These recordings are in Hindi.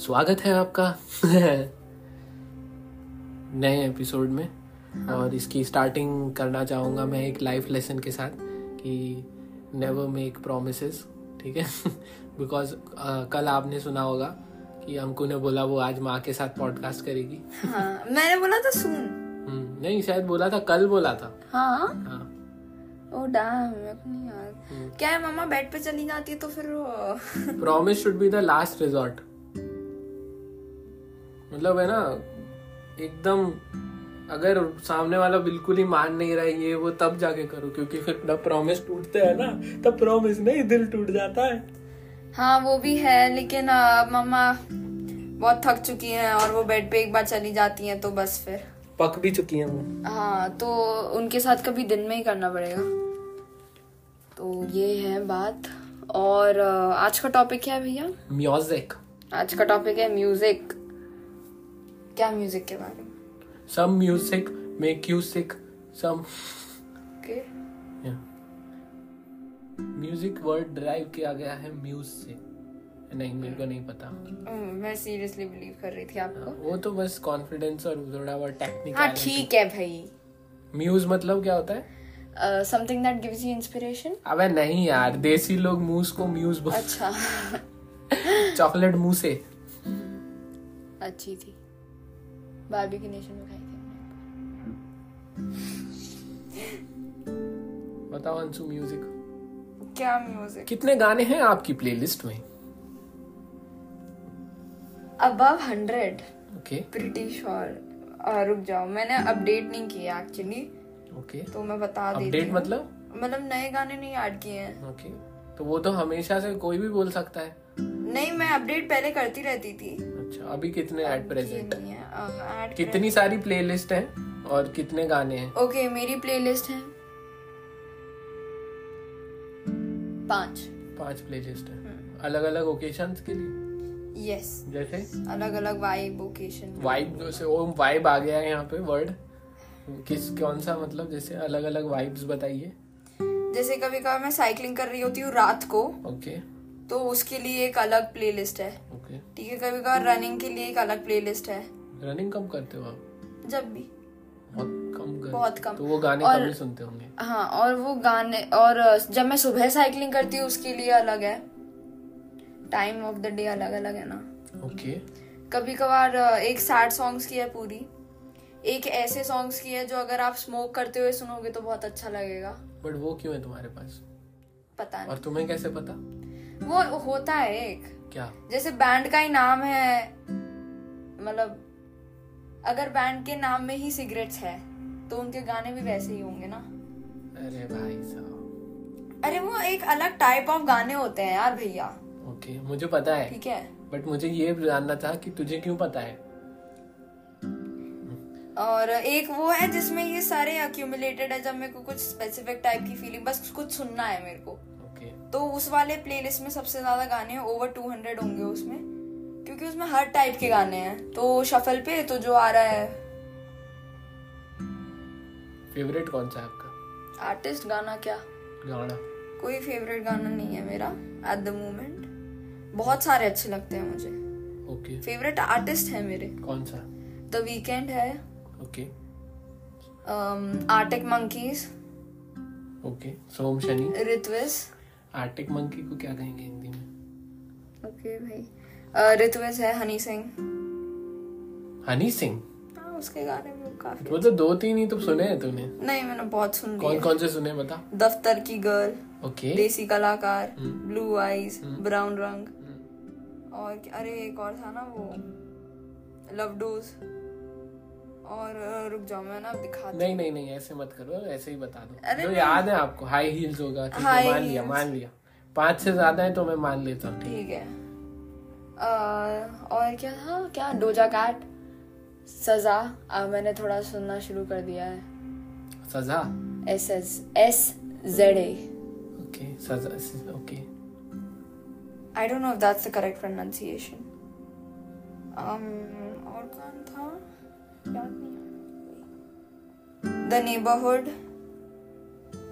स्वागत है आपका। नए एपिसोड में। और इसकी स्टार्टिंग करना चाहूँगा मैं एक लाइफ लेसन के साथ कि नेवर मेक प्रोमिस ठीक है? बिकॉज़ कल आपने सुना होगा कि अंकु ने बोला वो आज माँ के साथ पॉडकास्ट करेगी। हाँ मैंने बोला था सुन। हम्म, नहीं शायद बोला था कल बोला था। हाँ? हाँ। ओ डैम नहीं याद। क्या है मामा बेड पे चली जाती है तो फिर promise should be the last resort मतलब है ना एकदम अगर सामने वाला बिल्कुल ही मान नहीं रहा है ये वो तब जाके करो क्योंकि फिर जब प्रॉमिस टूटते हैं ना तब प्रॉमिस नहीं दिल टूट जाता है। हाँ वो भी है लेकिन मम्मा बहुत थक चुकी हैं और वो बेड पे एक बार चली जाती हैं तो बस फिर। पक भी चुकी है वो। हाँ तो उनके साथ कभी दिन में ही करना पड़ेगा। तो ये है बात। और आज का टॉपिक क्या है भैया? म्यूज़िक आज का टॉपिक है म्यूज़िक क्या म्यूज़िक के बारे में? Some music make you sick some okay music word drive किया गया है म्यूज से। नहीं मेरे को नहीं पता। मैं सीरियसली बिलीव कर रही थी आपको। वो तो बस कॉन्फिडेंस और थोड़ा बहुत हाँ टेक्निकल ठीक है भाई। म्यूज मतलब क्या होता है? Something that gives you inspiration अबे नहीं यार देसी लोग मूस को म्यूज बोल अच्छा। चॉकलेट मुँह से। अच्छी थी। बारबी की नेशन में खाई थी बताओ अंशु म्यूज़िक क्या म्यूज़िक कितने गाने हैं आपकी प्लेलिस्ट में? Above hundred okay pretty sure रुक जाओ मैंने अपडेट नहीं किया एक्चुअली ओके okay. तो मैं बता देती अपडेट मतलब? मतलब नए गाने नहीं ऐड किए हैं। ओके तो वो तो हमेशा से कोई भी बोल सकता है। नहीं मैं अपडेट पहले करती रहती थी। अच्छा अभी कितने ये प्रेजेंट नहीं है। Add कितनी सारी प्लेलिस्ट है और कितने गाने हैं? ओके okay, मेरी प्लेलिस्ट है। पाँच। पाँच प्लेलिस्ट है। अलग अलग ओकेशन के लिए? यस जैसे? अलग अलग वाइब ओकेशन वाइब से वो वाइब आ गया है यहाँ पे वर्ड किस कौन सा मतलब? जैसे अलग अलग वाइब्स बताइए। जैसे कभी कभी मैं साइकिलिंग कर रही होती हूँ रात को ओके तो उसके लिए एक अलग प्लेलिस्ट है। ओके ठीक है कभी कभार रनिंग के लिए एक अलग प्लेलिस्ट है। रनिंग कम करते हो आप? जब भी। बहुत कम कर बहुत कम। तो वो गाने और- कम सुनते होंगे। हाँ और वो गाने और जब मैं सुबह साइकिलिंग करती हूँ उसके लिए अलग है। टाइम ऑफ़ द डे अलग अलग है ना। Okay okay. कभी कभार एक सैड सॉन्ग्स की है पूरी। एक ऐसे सॉन्ग्स की है जो अगर आप स्मोक करते हुए सुनोगे तो बहुत अच्छा लगेगा। बट वो क्यों है तुम्हारे पास? पता और तुम्हें कैसे पता? वो होता है एक। क्या? जैसे बैंड का ही नाम है मतलब अगर बैंड के नाम में ही सिगरेट्स है तो उनके गाने भी वैसे ही होंगे ना? अरे भाई साहब। अरे वो एक अलग टाइप ऑफ़ गाने होते हैं यार भैया। ओके मुझे पता है। ठीक है। बट मुझे ये जानना था कि तुझे क्यों पता है? और एक वो है जिसमें ये सारे अक्यूमुलेटेड है जब मेरे को कुछ स्पेसिफिक टाइप की फीलिंग बस कुछ सुनना है मेरे को। ओके तो उस वाले प्लेलिस्ट में सबसे ज़्यादा गाने ओवर टू हंड्रेड होंगे उसमें। क्योंकि उसमें हर टाइप के गाने हैं। तो शफल पे तो जो आ रहा है। फेवरेट कौन सा है आपका? आर्टिस्ट गाना क्या? गाना। कोई फेवरेट गाना नहीं है मेरा एट द मोमेंट बहुत सारे अच्छे लगते हैं मुझे। ओके फेवरेट आर्टिस्ट है मेरे। कौन सा? द वीकेंड है। ओके आर्टिक मंकीज ओके सोम शनि रित्विस आर्टिक मंकी को क्या कहेंगे हिंदी में? ओके भाई। अ, है हनी सिंह। हनी सिंह? हाँ उसके गाने भी काफ़ी वो तो दो तीन ही तो सुने हैं तूने। नहीं मैंने बहुत सुन कौन कौन से सुने बता? दफ्तर की गर्ल ओके। देसी कलाकार हम्म। Blue eyes hmm. ब्राउन रंग। हम्म, और अरे एक और था ना वो लव डोज और रुक जाओ मैं ना दिखा नहीं नहीं नहीं ऐसे मत करो ऐसे ही बता दो। अरे जो याद है आपको हाई हील्स होगा मान लिया। मान लिया। पाँच से ज़्यादा है तो मैं मान लेता हूँ। ठीक है। और क्या था क्या डोजा कैट सजा अब मैंने थोड़ा सुनना शुरू कर दिया है सजा S S S Z A okay सजा okay I don't know if that's the correct pronunciation. Um, और कौन था याद नहीं आ रहा। The Neighborhood,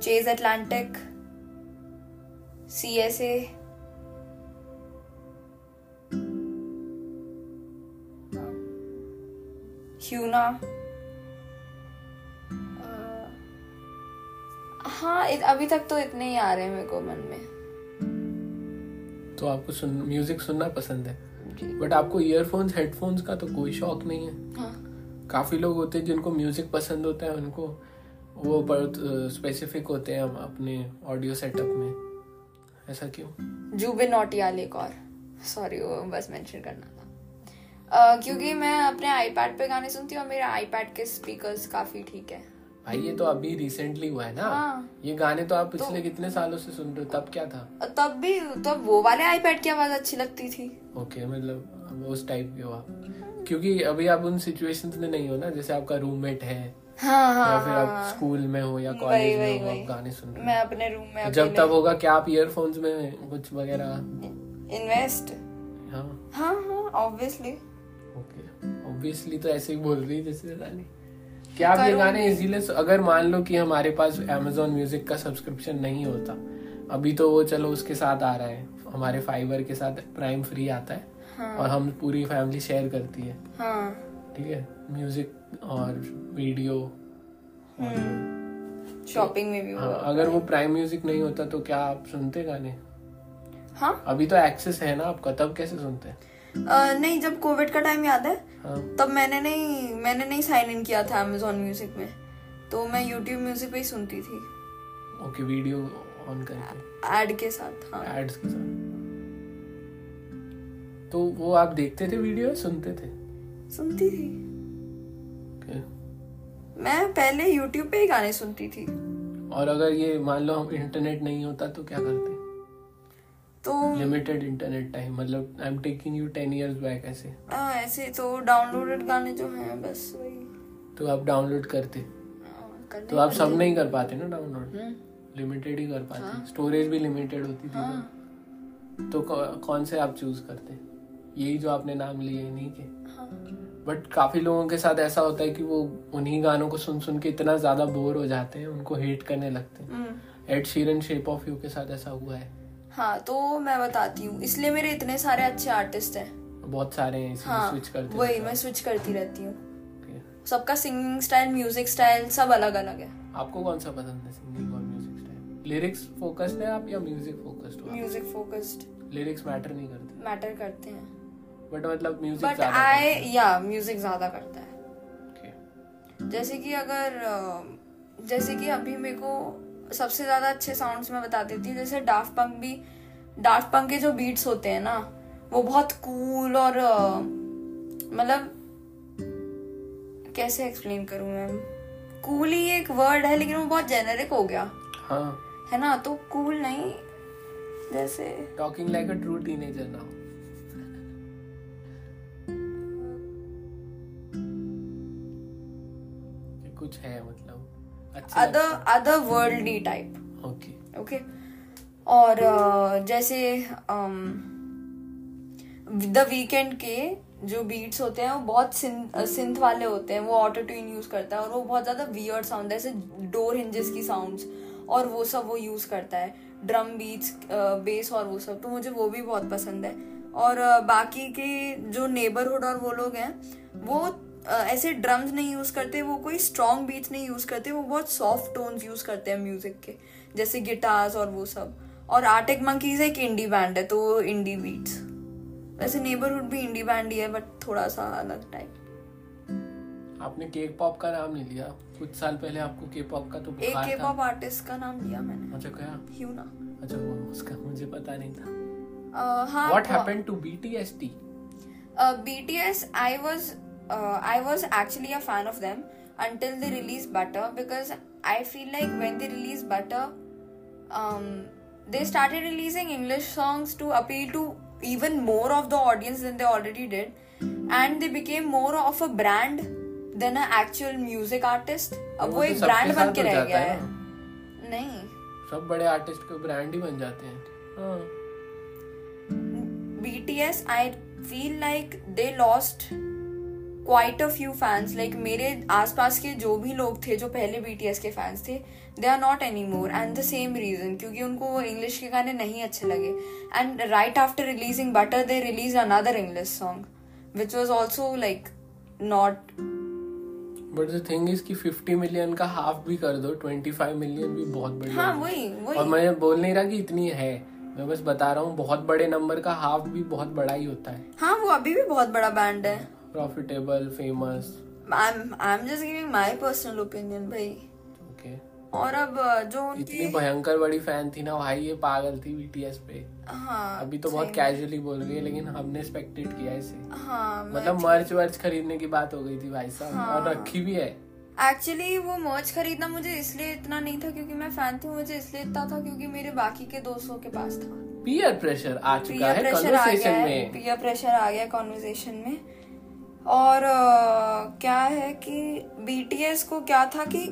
Chase Atlantic, CSA, ह्यूना हाँ इत, अभी तक तो इतने ही आ रहे हैं मेरे को मन में। तो आपको सुन म्यूज़िक सुनना पसंद है? जी। बट आपको ईयरफोन्स हेडफोन्स का तो कोई शौक नहीं है। हाँ। काफ़ी लोग होते हैं जिनको म्यूज़िक पसंद होता है उनको वो बहुत स्पेसिफिक होते हैं अपने ऑडियो सेटअप में। ऐसा क्यों? जुबिन नौटियाल एक और। सॉरी वो बस मेंशन करना। क्योंकि मैं अपने आईपैड पे गाने सुनती हूँ और मेरे आईपैड के स्पीकर्स काफ़ी ठीक है। भाई ये तो अभी रिसेंटली हुआ है ना? हाँ। ये गाने तो आप पिछले तो, कितने सालों से सुन रहे हो? तब क्या था? तब भी तब वो वाले आईपैड की आवाज़ अच्छी लगती थी। ओके okay, मतलब उस टाइप के हो आप। क्योंकि अभी आप उन सिचुएशंस में नहीं हो ना? जैसे आपका रूममेट है हाँ या हाँ फिर आप स्कूल में हो या कॉलेज में हो आप गाने सुन रहे मैं अपने रूम में हो जब तब होगा क्या आप ईयरफोन्स में कुछ वगैरह? इन्वेस्ट हाँ। हाँ हाँ ऑब्वियसली ओके ऑब्वियसली तो ऐसे ही बोल रही है जैसे नहीं क्या आप ये गाने इजीली अगर मान लो कि हमारे पास Amazon म्यूज़िक का सब्सक्रिप्शन नहीं होता अभी तो वो चलो उसके साथ आ रहा है। हमारे फाइबर के साथ प्राइम फ्री आता है हाँ। और हम पूरी फैमिली शेयर करती है। हाँ। ठीक है? म्यूज़िक और वीडियो शॉपिंग में भी हाँ, अगर वो प्राइम म्यूज़िक नहीं होता तो क्या आप सुनते गाने? हाँ। अभी तो एक्सेस है ना आपका तब कैसे सुनते? हैं अह, नहीं जब कोविड का टाइम याद है हाँ। तब मैंने नहीं मैंने नहीं साइन इन किया था अमेजोन म्यूज़िक में। तो मैं YouTube म्यूज़िक पे ही सुनती थी। ओके वीडियो ऑन करके। एड के साथ हाँ। एड्स के साथ। तो वो आप देखते थे वीडियो सुनते थे? सुनती थी। Okay. मैं पहले YouTube पे ही गाने सुनती थी। और अगर ये मान लो हम इंटरनेट नहीं होता तो क्या करते? तो लिमिटेड इंटरनेट टाइम मतलब I am taking you ten years back ऐसे। हाँ, ऐसे तो डाउनलोडेड गाने जो हैं बस वही। तो आप डाउनलोड करते? हाँ, तो आप सब नहीं कर पाते ना डाउनलोड हम्म, लिमिटेड ही कर पाते। स्टोरेज भी लिमिटेड होती थी हाँ। तो कौन से आप चूज़ करते? यही जो आपने नाम लिए इन्हीं के? हाँ। बट काफ़ी लोगों के साथ ऐसा होता है कि वो उन्हीं गानों को सुन सुन के इतना ज़्यादा बोर हो जाते हैं उनको हेट करने लगते हैं। हम्म, Ed Sheeran Shape of You के साथ ऐसा हुआ है। हाँ तो मैं बताती हूँ। इसलिए मेरे इतने सारे अच्छे आर्टिस्ट हैं। बहुत सारे हैं हाँ स्विच करते वही मैं स्विच करती रहती हूँ। हैं। सबका सिंगिंग स्टाइल म्यूज़िक स्टाइल सब अलग अलग है। आपको कौन सा पसंद है सिंगिंग और म्यूज़िक स्टाइल लिरिक्स फोकस्ड है आप या म्यूज़िक फोकस्ड हो म्यूज़िक फोकस्ड लिरिक्स मैटर नहीं करते। मैटर करते हैं। बट मतलब म्यूज़िक बट आई या म्यूज़िक ज़्यादा करता है। Okay. जैसे कि अगर जैसे कि अभी मेरे को सबसे ज़्यादा अच्छे साउंड्स में बता देती हूँ। जैसे डाफ्ट पंक भी डाफ्ट पंक के जो बीट्स होते हैं ना वो बहुत कूल और मतलब कैसे एक्सप्लेन करूँ मैं? कूल ही एक वर्ड है लेकिन वो बहुत जेनेरिक हो गया। हाँ। है ना? तो कूल नहीं जैसे talking like a true teenager now कुछ है मतलब। Other other worldly type okay okay और जैसे द वीकेंड के जो बीट्स होते हैं वो बहुत सिंथ वाले होते हैं वो ऑटो ट्यून यूज़ करता है और वो बहुत ज़्यादा वियर्ड साउंड जैसे डोर हिंजेस की साउंड्स और वो सब वो यूज़ करता है। ड्रम बीट्स बेस और वो सब तो मुझे वो भी बहुत पसंद है। और बाकी के जो नेबरहुड और वो लोग हैं वो ऐसे ड्रम्स नहीं यूज़ करते वो कोई स्ट्रॉन्ग बीट्स नहीं यूज़ करते वो बहुत सॉफ्ट टोन्स यूज़ करते हैं म्यूज़िक के जैसे गिटार्स और वो सब। और आर्टिक मंकीज एक इंडी बैंड है तो वो इंडी बीट्स वैसे नेबरहुड भी इंडी बैंड ही है बट थोड़ा सा अलग टाइप आपने केक पॉप का नाम नहीं लिया? कुछ साल पहले आपको के पॉप का तो एक के पॉप आर्टिस्ट का नाम लिया मैंने। अच्छा क्या? ह्यूना अच्छा वो उसका मुझे पता नहीं था। हाँ व्हाट हैपेंड टू बीटीएसटी BTS, I was uh, I was actually a fan of them until they released Butter because I feel like when they released Butter, um, they started releasing English songs to appeal to even more of the audience than they already did, and they became more of a brand than an actual music artist. अब वो वो तो एक सबके ब्रांड बन साथ के हो रह जाता गया है है नहीं सब बड़े आर्टिस्ट के ब्रांड ही बन जाते हैं हाँ BTS, I feel like they lost quite a fans like Like मेरे आसपास के जो भी लोग थे जो पहले BTS के फैंस थे they are not any more and the same reason क्योंकि उनको वो इंग्लिश के गाने नहीं अच्छे लगे. And right after releasing Butter they release another English song which was also like not but the thing is कि 50 मिलियन का हाफ़ भी कर दो 25 मिलियन भी बहुत बड़ी हाँ है। वही और मैं बोल नहीं रहा कि इतनी है मैं बस बता रहा हूँ बहुत बड़े नंबर का हाफ़ भी बहुत बड़ा ही होता है. हाँ वो अभी भी बहुत बड़ा बैंड है। Profitable famous I am just giving my personal opinion भाई ओके और अब जो इतनी भयंकर बड़ी फ़ैन थी ना भाई ये पागल थी बीटीएस पे। हाँ अभी तो बहुत कैजुअली बोल रही है लेकिन हमने स्पेक्टेट किया इसे। हाँ मतलब मर्च वर्च खरीदने की बात हो गई थी भाई साहब हाँ। और रखी भी है। एक्चुअली वो मर्च खरीदना मुझे इसलिए इतना नहीं था क्योंकि मैं फ़ैन थी मुझे इसलिए इतना था क्योंकि मेरे बाकी के दोस्तों के पास था। पीयर प्रेशर आ चुका है कन्वर्सेशन में। पीयर प्रेशर आ गया कॉन्वर्जेशन में। और अ, क्या है कि बीटीएस को क्या था कि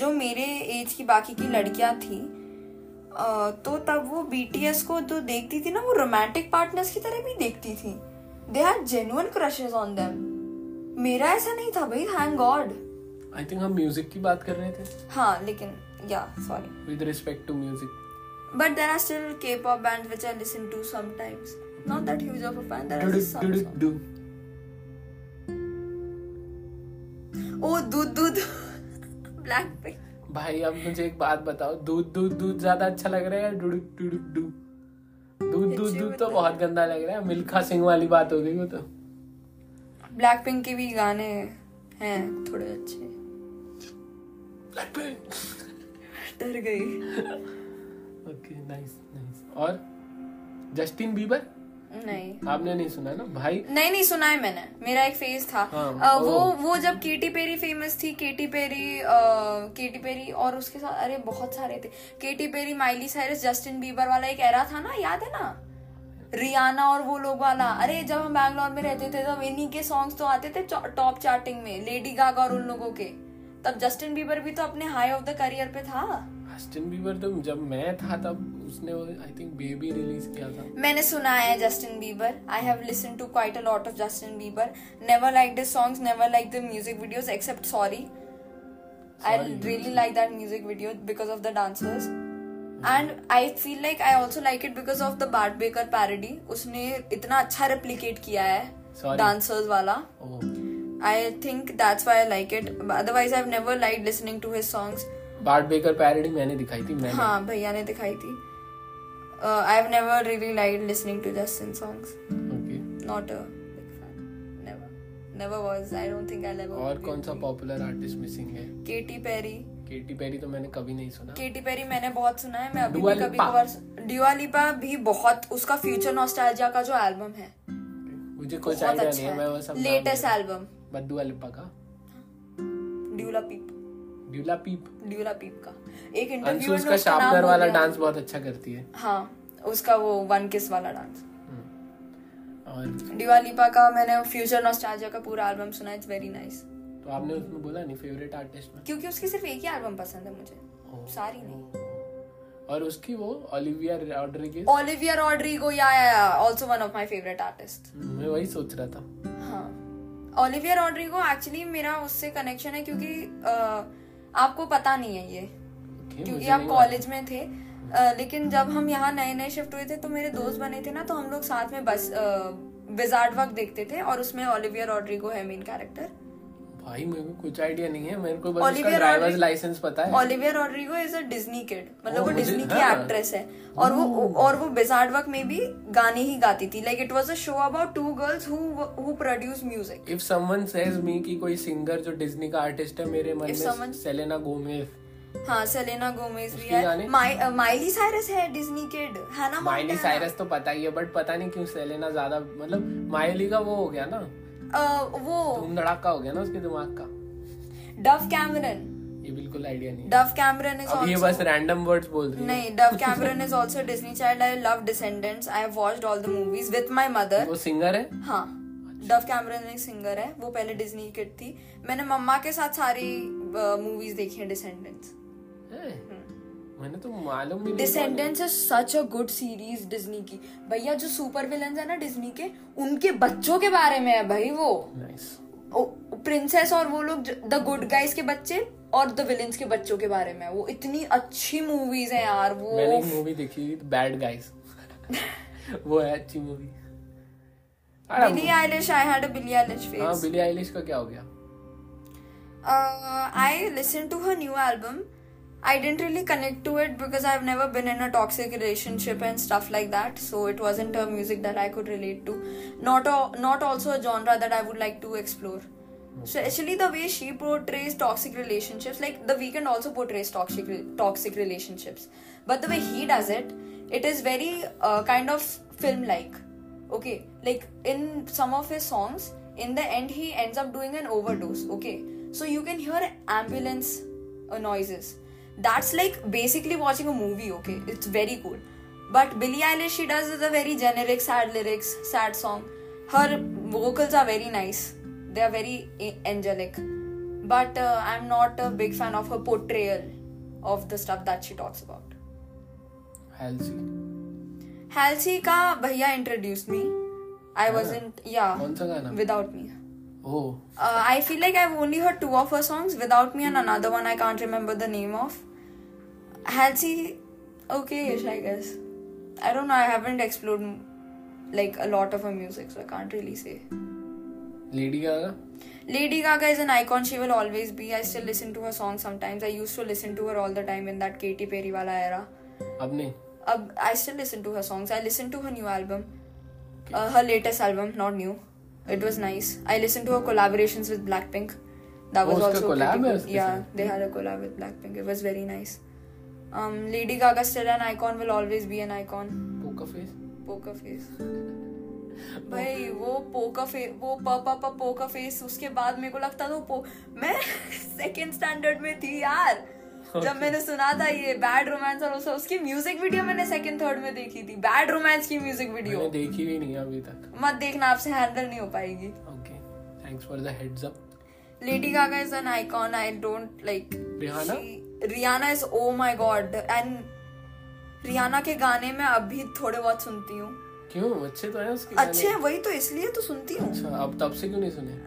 जो मेरे एज की बाकी की लड़कियाँ थी अ, तो तब वो बीटीएस को जो देखती थी ना वो रोमांटिक पार्टनर्स की तरह भी देखती थी they had genuine crushes on them मेरा ऐसा नहीं था भाई थैंक गॉड आई थिंक हम म्यूज़िक की बात कर रहे थे हाँ लेकिन या sorry with respect to music But there are still K-pop bands which I listen to sometimes. Not that huge of a fan. There are some. Oh, दूध दूध। Blackpink. भाई अब मुझे एक बात बताओ। दूध दूध दूध ज़्यादा अच्छा लग रहा है या डुडुक डुडुक डू? दूध दूध दूध तो बहुत गंदा लग रहा है। मिल्खा सिंह वाली बात हो गई वो तो। Blackpink के भी गाने हैं थोड़े अच्छे। डर गई। ओके नाइस नाइस और जस्टिन बीबर? नहीं। आपने नहीं सुना ना? भाई नहीं नहीं सुना है मैंने। मेरा एक फ़ेज़ था। हाँ, अ, वो वो जब केटी पेरी फ़ेमस थी केटी पेरी केटी पेरी और उसके साथ अरे बहुत सारे थे। Katy Perry Miley Cyrus Justin Bieber वाला एक एरा था ना याद है ना? रियाना और वो लोग वाला। अरे जब हम बैंगलोर में रहते थे तब इन्हीं के सॉन्ग्स तो आते थे टॉप चार्टिंग में लेडी गागा और उन लोगों के। तब जस्टिन बीबर भी तो अपने हाई ऑफ़ द करियर पे था। जस्टिन बीबर तो जब मैं था तब उसने आई थिंक बेबी रिलीज़ किया था। मैंने सुना है Justin Bieber I have listen to quite a lot of Justin Bieber never like the songs never like the music videos except sorry I really like that music video because of the dancers and I feel like I also like it because of the Bart Baker parody उसने इतना अच्छा रेप्लीकेट किया है डांसर्स वाला। I think that's why I like it otherwise I never like listening to his songs Bart Baker parody मैंने दिखाई थी मैंने हाँ भैया ने दिखाई थी. Uh, I've never really liked listening to Justin songs. Okay Not a big fan. Never. Never was. I don't think I'll ever. और कौन सा पॉपुलर आर्टिस्ट मिसिंग है Katy Perry. केटी पेरी तो मैंने कभी नहीं सुना केटी पेरी मैंने बहुत सुना है मैं अभी भी कभी. कभार डिवालिपा भी बहुत उसका फ्यूचर नॉस्टैल्जिया का जो एल्बम है मुझे कुछ बहुत आइडिया अच्छा नहीं है मैं वो सब लेटेस्ट एल्बम बद्दुआ लिपा का ड्यूला पीप ड्यूला पीप ड्यूला पीप का। एक इंटरव्यू उसका शार्पनर वाला डांस बहुत अच्छा करती है। हाँ उसका वो वन किस वाला डांस और डिवा लिपा का मैंने फ्यूचर नॉस्टैल्जिया का पूरा एल्बम सुना इट्स वेरी नाइस तो आपने उसमें बोला नहीं फेवरेट आर्टिस्ट में? क्योंकि उसकी सिर्फ़ एक ही एल्बम पसंद है मुझे। सारी नहीं। और उसकी वो ओलिविया रॉड्रिगेज ओलिविया रॉड्रिगो या या also one of my favourite artist मैं वही सोच रहा था। हाँ। ओलिविया रॉड्रिगो एक्चुअली मेरा उससे कनेक्शन है क्योंकि अ, आपको पता नहीं है ये क्योंकि आप कॉलेज में थे लेकिन जब हम यहाँ नए नए शिफ्ट हुए थे तो मेरे दोस्त बने थे ना तो हम लोग साथ में बस विजार्ड वक्त देखते थे और उसमें ओलिवियर ऑड्रिगो है मेन कैरेक्टर। भाई मेरे को कुछ आइडिया नहीं है। मेरे को बस उसका ड्राइवर्स लाइसेंस पता है। Olivia Rodrigo is a Disney kid मतलब Oh, वो डिज्नी की हाँ। एक्ट्रेस है। और वो और वो बिजार्ड वक्त में भी गाने ही गाती थी। Like it was a show about two girls who who produce music if someone says me कि कोई सिंगर जो डिज्नी का आर्टिस्ट है मेरे मन में सेलेना गोमेज हाँ सेलेना गोमेज भी है। माइली साइरस है डिज्नी किड है ना माइली साइरस तो पता ही है बट पता नहीं क्यों सेलेना ज़्यादा मतलब माइली का वो हो गया ना। वो धूम धड़ाका हो गया ना उसके दिमाग का। Dove Cameron. ये बिल्कुल आइडिया नहीं डव कैमरन इज़ अब ये बस रैंडम वर्ड्स बोल रही है। नहीं Dove Cameron is also Disney child I love Descendants I have watched all the movies with my mother वो सिंगर है? हाँ डव कैमरन एक सिंगर है। वो पहले डिज्नी किड थी। मैंने मम्मा के साथ सारी मूवीज़ देखी हैं डिसेंडेंट्स है? मैंने तो मालूम भी Descendants is such a good series Disney की। भैया जो सुपर विलन है ना डिज्नी के उनके बच्चों के बारे में है भाई वो। नाइस प्रिंसेस और वो लोग द गुड गाइज़ के बच्चे और द विलन्स के बच्चों के बारे में वो इतनी अच्छी मूवीज़ है यार वो। मैंने एक मूवी देखी बैड गाइस वो है अच्छी movie Billie Eilish I had a Billie Eilish हाँ फ़ेज़ बिली आइलिश का क्या हो गया? I listened to her new album. I didn't really connect to it because I've never been in a toxic relationship and stuff like that. So it wasn't a music that I could relate to. Not a, not also a genre that I would like to explore. So actually, the way she portrays toxic relationships, like The Weeknd also portrays toxic toxic relationships, but the way he does it, it is very uh, kind of film-like. Okay, like in some of his songs, in the end he ends up doing an overdose. Okay, so you can hear ambulance uh, noises. That's like basically watching a movie. Okay, it's very cool. But Billie Eilish, she does the very generic sad lyrics, sad song. Her vocals are very nice. They are very angelic. But uh, i'm not a big fan of her portrayal of the stuff that she talks about. Halsey. Halsey ka bhaiya introduced me. I wasn't yeah without me Oh. Uh, I feel like I've only heard two of her songs, Without Me and another one I can't remember the name of. Halsey, okay ish, I guess. I don't know, I haven't explored like a lot of her music, so I can't really say. Lady Gaga? Lady Gaga is an icon, she will always be. I still listen to her songs sometimes. I used to listen to her all the time in that Katy Perry wala era. Abne? Ab- I still listen to her songs. I listen to her new album. Okay. Uh, her latest album, not new. It was nice. I listened to her collaborations with Blackpink. That was oh, also collab cool. Yeah, they had a collab with Blackpink. It was very nice. Um, Lady Gaga still an icon. Will always be an icon. Poker face. Poker face. भाई वो पोका फे वो पापा पा पोका फेस उसके बाद मेरे को लगता था पो मैं सेकंड स्टैंडर्ड में थी यार जब मैंने सुना था ये बैड रोमांस और उसकी म्यूज़िक वीडियो मैंने सेकंड थर्ड में देखी थी। बैड रोमांस की म्यूज़िक वीडियो देखी भी नहीं अभी तक। मत देखना आपसे हैंडल नहीं हो पाएगी। Okay thanks for the heads up Lady Gaga is an icon I don't like Rihanna Rihanna is oh my god and Rihanna के गाने में अभी थोड़े बहुत सुनती हूँ। क्यों? अच्छे तो हैं उसके अच्छे हैं वही तो इसलिए तो सुनती हूँ। अच्छा अब तब से क्यों नहीं सुने?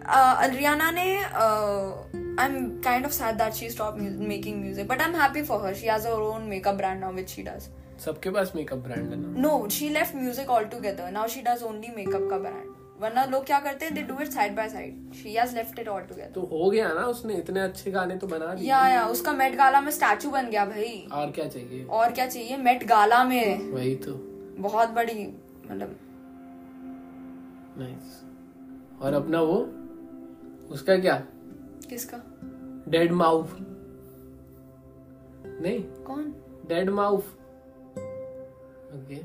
रियाना ने I am kind of sad that she stop making music but I am happy for her she has her own makeup brand now which she does सबके पास मेकअप ब्रांड है ना? No she left music all together now she does only makeup का ब्रांड वरना लोग क्या करते हैं? They do it side by side she has left it all together तो हो गया ना उसने इतने अच्छे गाने तो बना दिए। या या उसका मेट गाला में स्टैचू बन गया भाई। और क्या चाहिए? और क्या चाहिए? मेट गाला में। वही तो। बहुत बड़ी मतलब। नाइस और अपना वो? उसका क्या? किसका? डेड माउफ नहीं। कौन? डेड माउफ ओके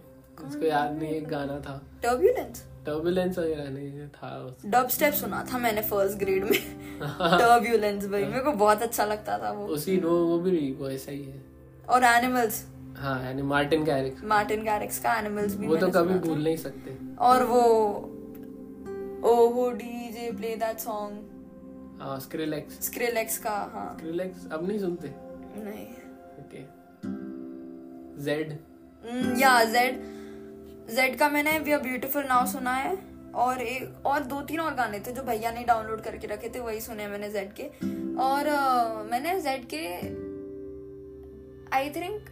उसको याद नहीं एक गाना था। टर्बुलेंस टर्बुलेंस वगैरह नहीं था डब स्टेप सुना था मैंने फ़र्स्ट ग्रेड में। टर्बुलेंस भाई मेरे को बहुत अच्छा लगता था वो। उसी वो वो भी वो ऐसा ही है। और एनिमल्स हाँ यानी मार्टिन गैरिक्स मार्टिन गैरिक्स का एनिमल्स भी वो तो कभी भूल नहीं सकते। और वो ओहो DJ play that song Skrillex Skrillex का हाँ। स्क्रिलेक्स अब नहीं सुनते? नहीं। ओके जेड या जेड जेड का मैंने वी आर ब्यूटीफुल नाउ सुना है और एक और दो तीन और गाने थे जो भैया ने डाउनलोड करके रखे थे वही सुने मैंने जेड के। और uh, मैंने जेड के I think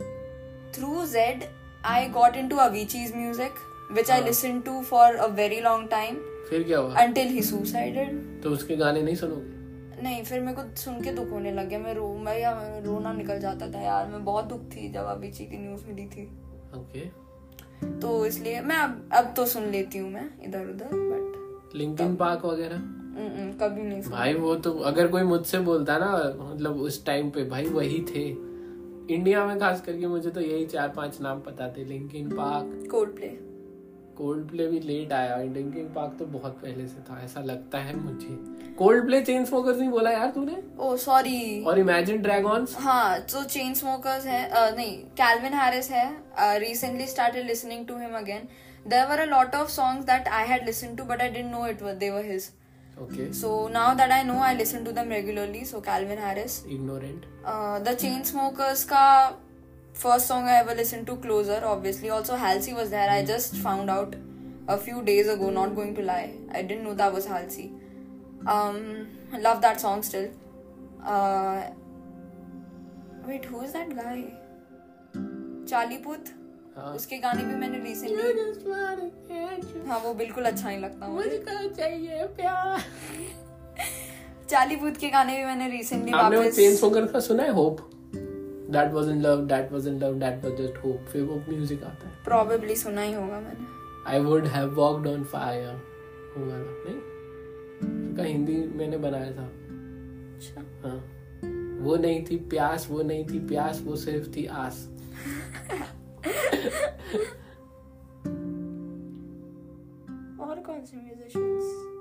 through Zedd I got into Avicii's music which I listen to for a very long time फिर क्या हुआ? अंटिल ही सुसाइडेड तो उसके गाने नहीं सुनोगे? नहीं फिर मेरे को सुन के दुख होने लग गया। मैं रो मैं या रोना निकल जाता था यार। मैं बहुत दुख थी जब अभी ची की न्यूज़ मिली थी। ओके तो इसलिए मैं अब अब तो सुन लेती हूँ मैं इधर उधर बट लिंकिन पार्क वगैरह? कभी नहीं सुना। भाई वो तो अगर कोई मुझसे बोलता ना मतलब उस टाइम पे भाई वही थे। इंडिया में खास करके मुझे तो यही चार पाँच नाम पता थे। Linkin Park Coldplay Coldplay भी लेट आया ड्रिंकिंग पार्क तो बहुत पहले से था ऐसा लगता है मुझे कोल्ड प्ले चेन स्मोकर्स नहीं बोला यार तूने ओ सॉरी और इमेजिन ड्रैगन्स हाँ तो चेन स्मोकर्स है uh, नहीं कैल्विन हैरिस है recently started listening to him again there were a lot of songs that I had listen to but I didn't know it they were his Okay. So now that I know, I listen to them regularly. So Calvin Harris. Ignorant. Uh, the Chainsmokers ka first song I ever listened to, Closer, obviously. Also, Halsey was there. I just found out a few days ago, not going to lie. I didn't know that was Halsey. Um, love that song still. Uh, wait, who is that guy? Charlie Puth? हाँ. उसके गाने भी मैंने रिसेंटली हाँ वो बिल्कुल अच्छा नहीं लगता मुझे चाहिए प्यार चाली बूथ के गाने भी मैंने रिसेंटली आपने चेन स्मोकर का सुना है hope that was in love that was in love that was just hope फिर वो म्यूज़िक आता है। प्रॉबेबली सुना ही होगा मैंने। I would have walked on fire वो वाला नहीं? उसका हिंदी मैंने बनाया था। अच्छा। हाँ। वो नहीं थी प्यास वो नहीं थी प्यास वो सिर्फ़ थी आस। और कौन से म्यूजिशियंस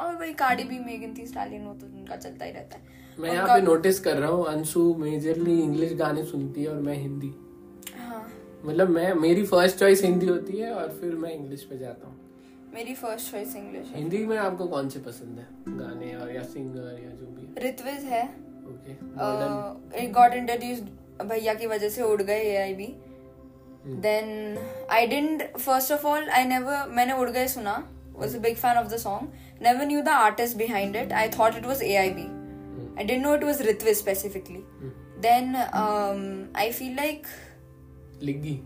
और वही Cardi B Megan Thee Stallion वो तो उनका चलता ही रहता है। मैं यहाँ पे नोटिस कर रहा हूँ अंशु मेजरली इंग्लिश गाने सुनती है और मैं हिंदी। हाँ। मतलब मैं मेरी फ़र्स्ट चॉइस हिंदी होती है और फिर मैं इंग्लिश पे जाता हूँ। मेरी फ़र्स्ट चॉइस इंग्लिश हिंदी में आपको कौन से पसंद है? गाने और या सिंगर या जो भी। है। ऋत्विज है ओके गॉट इंट्रोड्यूस्ड भैया की वजह से उड़ गए I be then I didn't first of all I never मैंने उड़ गए सुना। Was a big fan of the song never knew the artist behind it. I thought it was aib i didn't know it was ritviz specifically. Then um, i feel like लिग्गी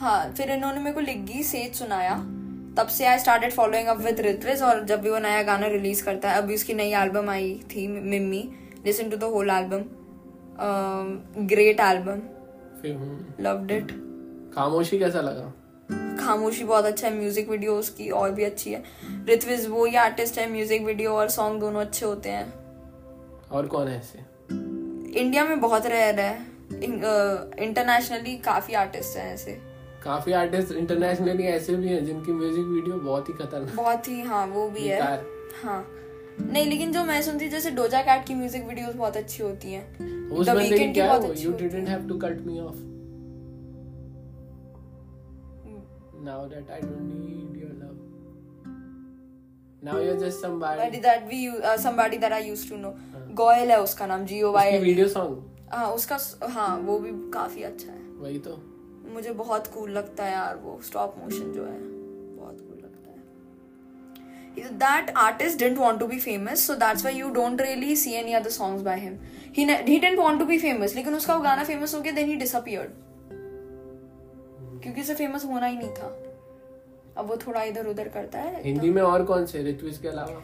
हाँ फिर इन्होंने मेरे को लिग्गी सेज सुनाया। तब से I started following up with Ritviz और जब भी वो नया गाना रिलीज़ करता है अभी उसकी नई एल्बम आई थी Mimmi listen to the whole album great album loved it Khamoshi कैसा लगा? खामोशी बहुत अच्छा है म्यूज़िक वीडियो उसकी और भी अच्छी है। रित्विज वो ही आर्टिस्ट है म्यूज़िक वीडियो और सॉन्ग दोनों अच्छे होते हैं। और कौन है ऐसे? इंडिया में बहुत रेयर है। इंटरनेशनली काफ़ी आर्टिस्ट हैं ऐसे। काफ़ी आर्टिस्ट इंटरनेशनली ऐसे भी हैं जिनकी म्यूज़िक वीडियो बहुत ही खतरनाक। बहुत ही हाँ वो भी है। हाँ। नहीं लेकिन जो मैं सुनती जैसे डोजा कैट की म्यूज़िक वीडियोस बहुत अच्छी होती हैं। You didn't have to cut me off that I don't need your love now you are just Somebody that we uh, somebody that I used to know Goyal है उसका नाम G O Y video song हाँ उसका हाँ वो भी काफ़ी अच्छा है वही तो मुझे बहुत कूल लगता है यार वो स्टॉप मोशन जो है बहुत कूल लगता है that artist didn't want to be famous so that's why you don't really see any other songs by him he ne- he didn't want to be famous लेकिन उसका वो गाना फ़ेमस हो गया then he disappeared क्योंकि उसे फ़ेमस होना ही नहीं था अब वो थोड़ा इधर उधर करता है हिंदी में और कौन से ऋत्विज के अलावा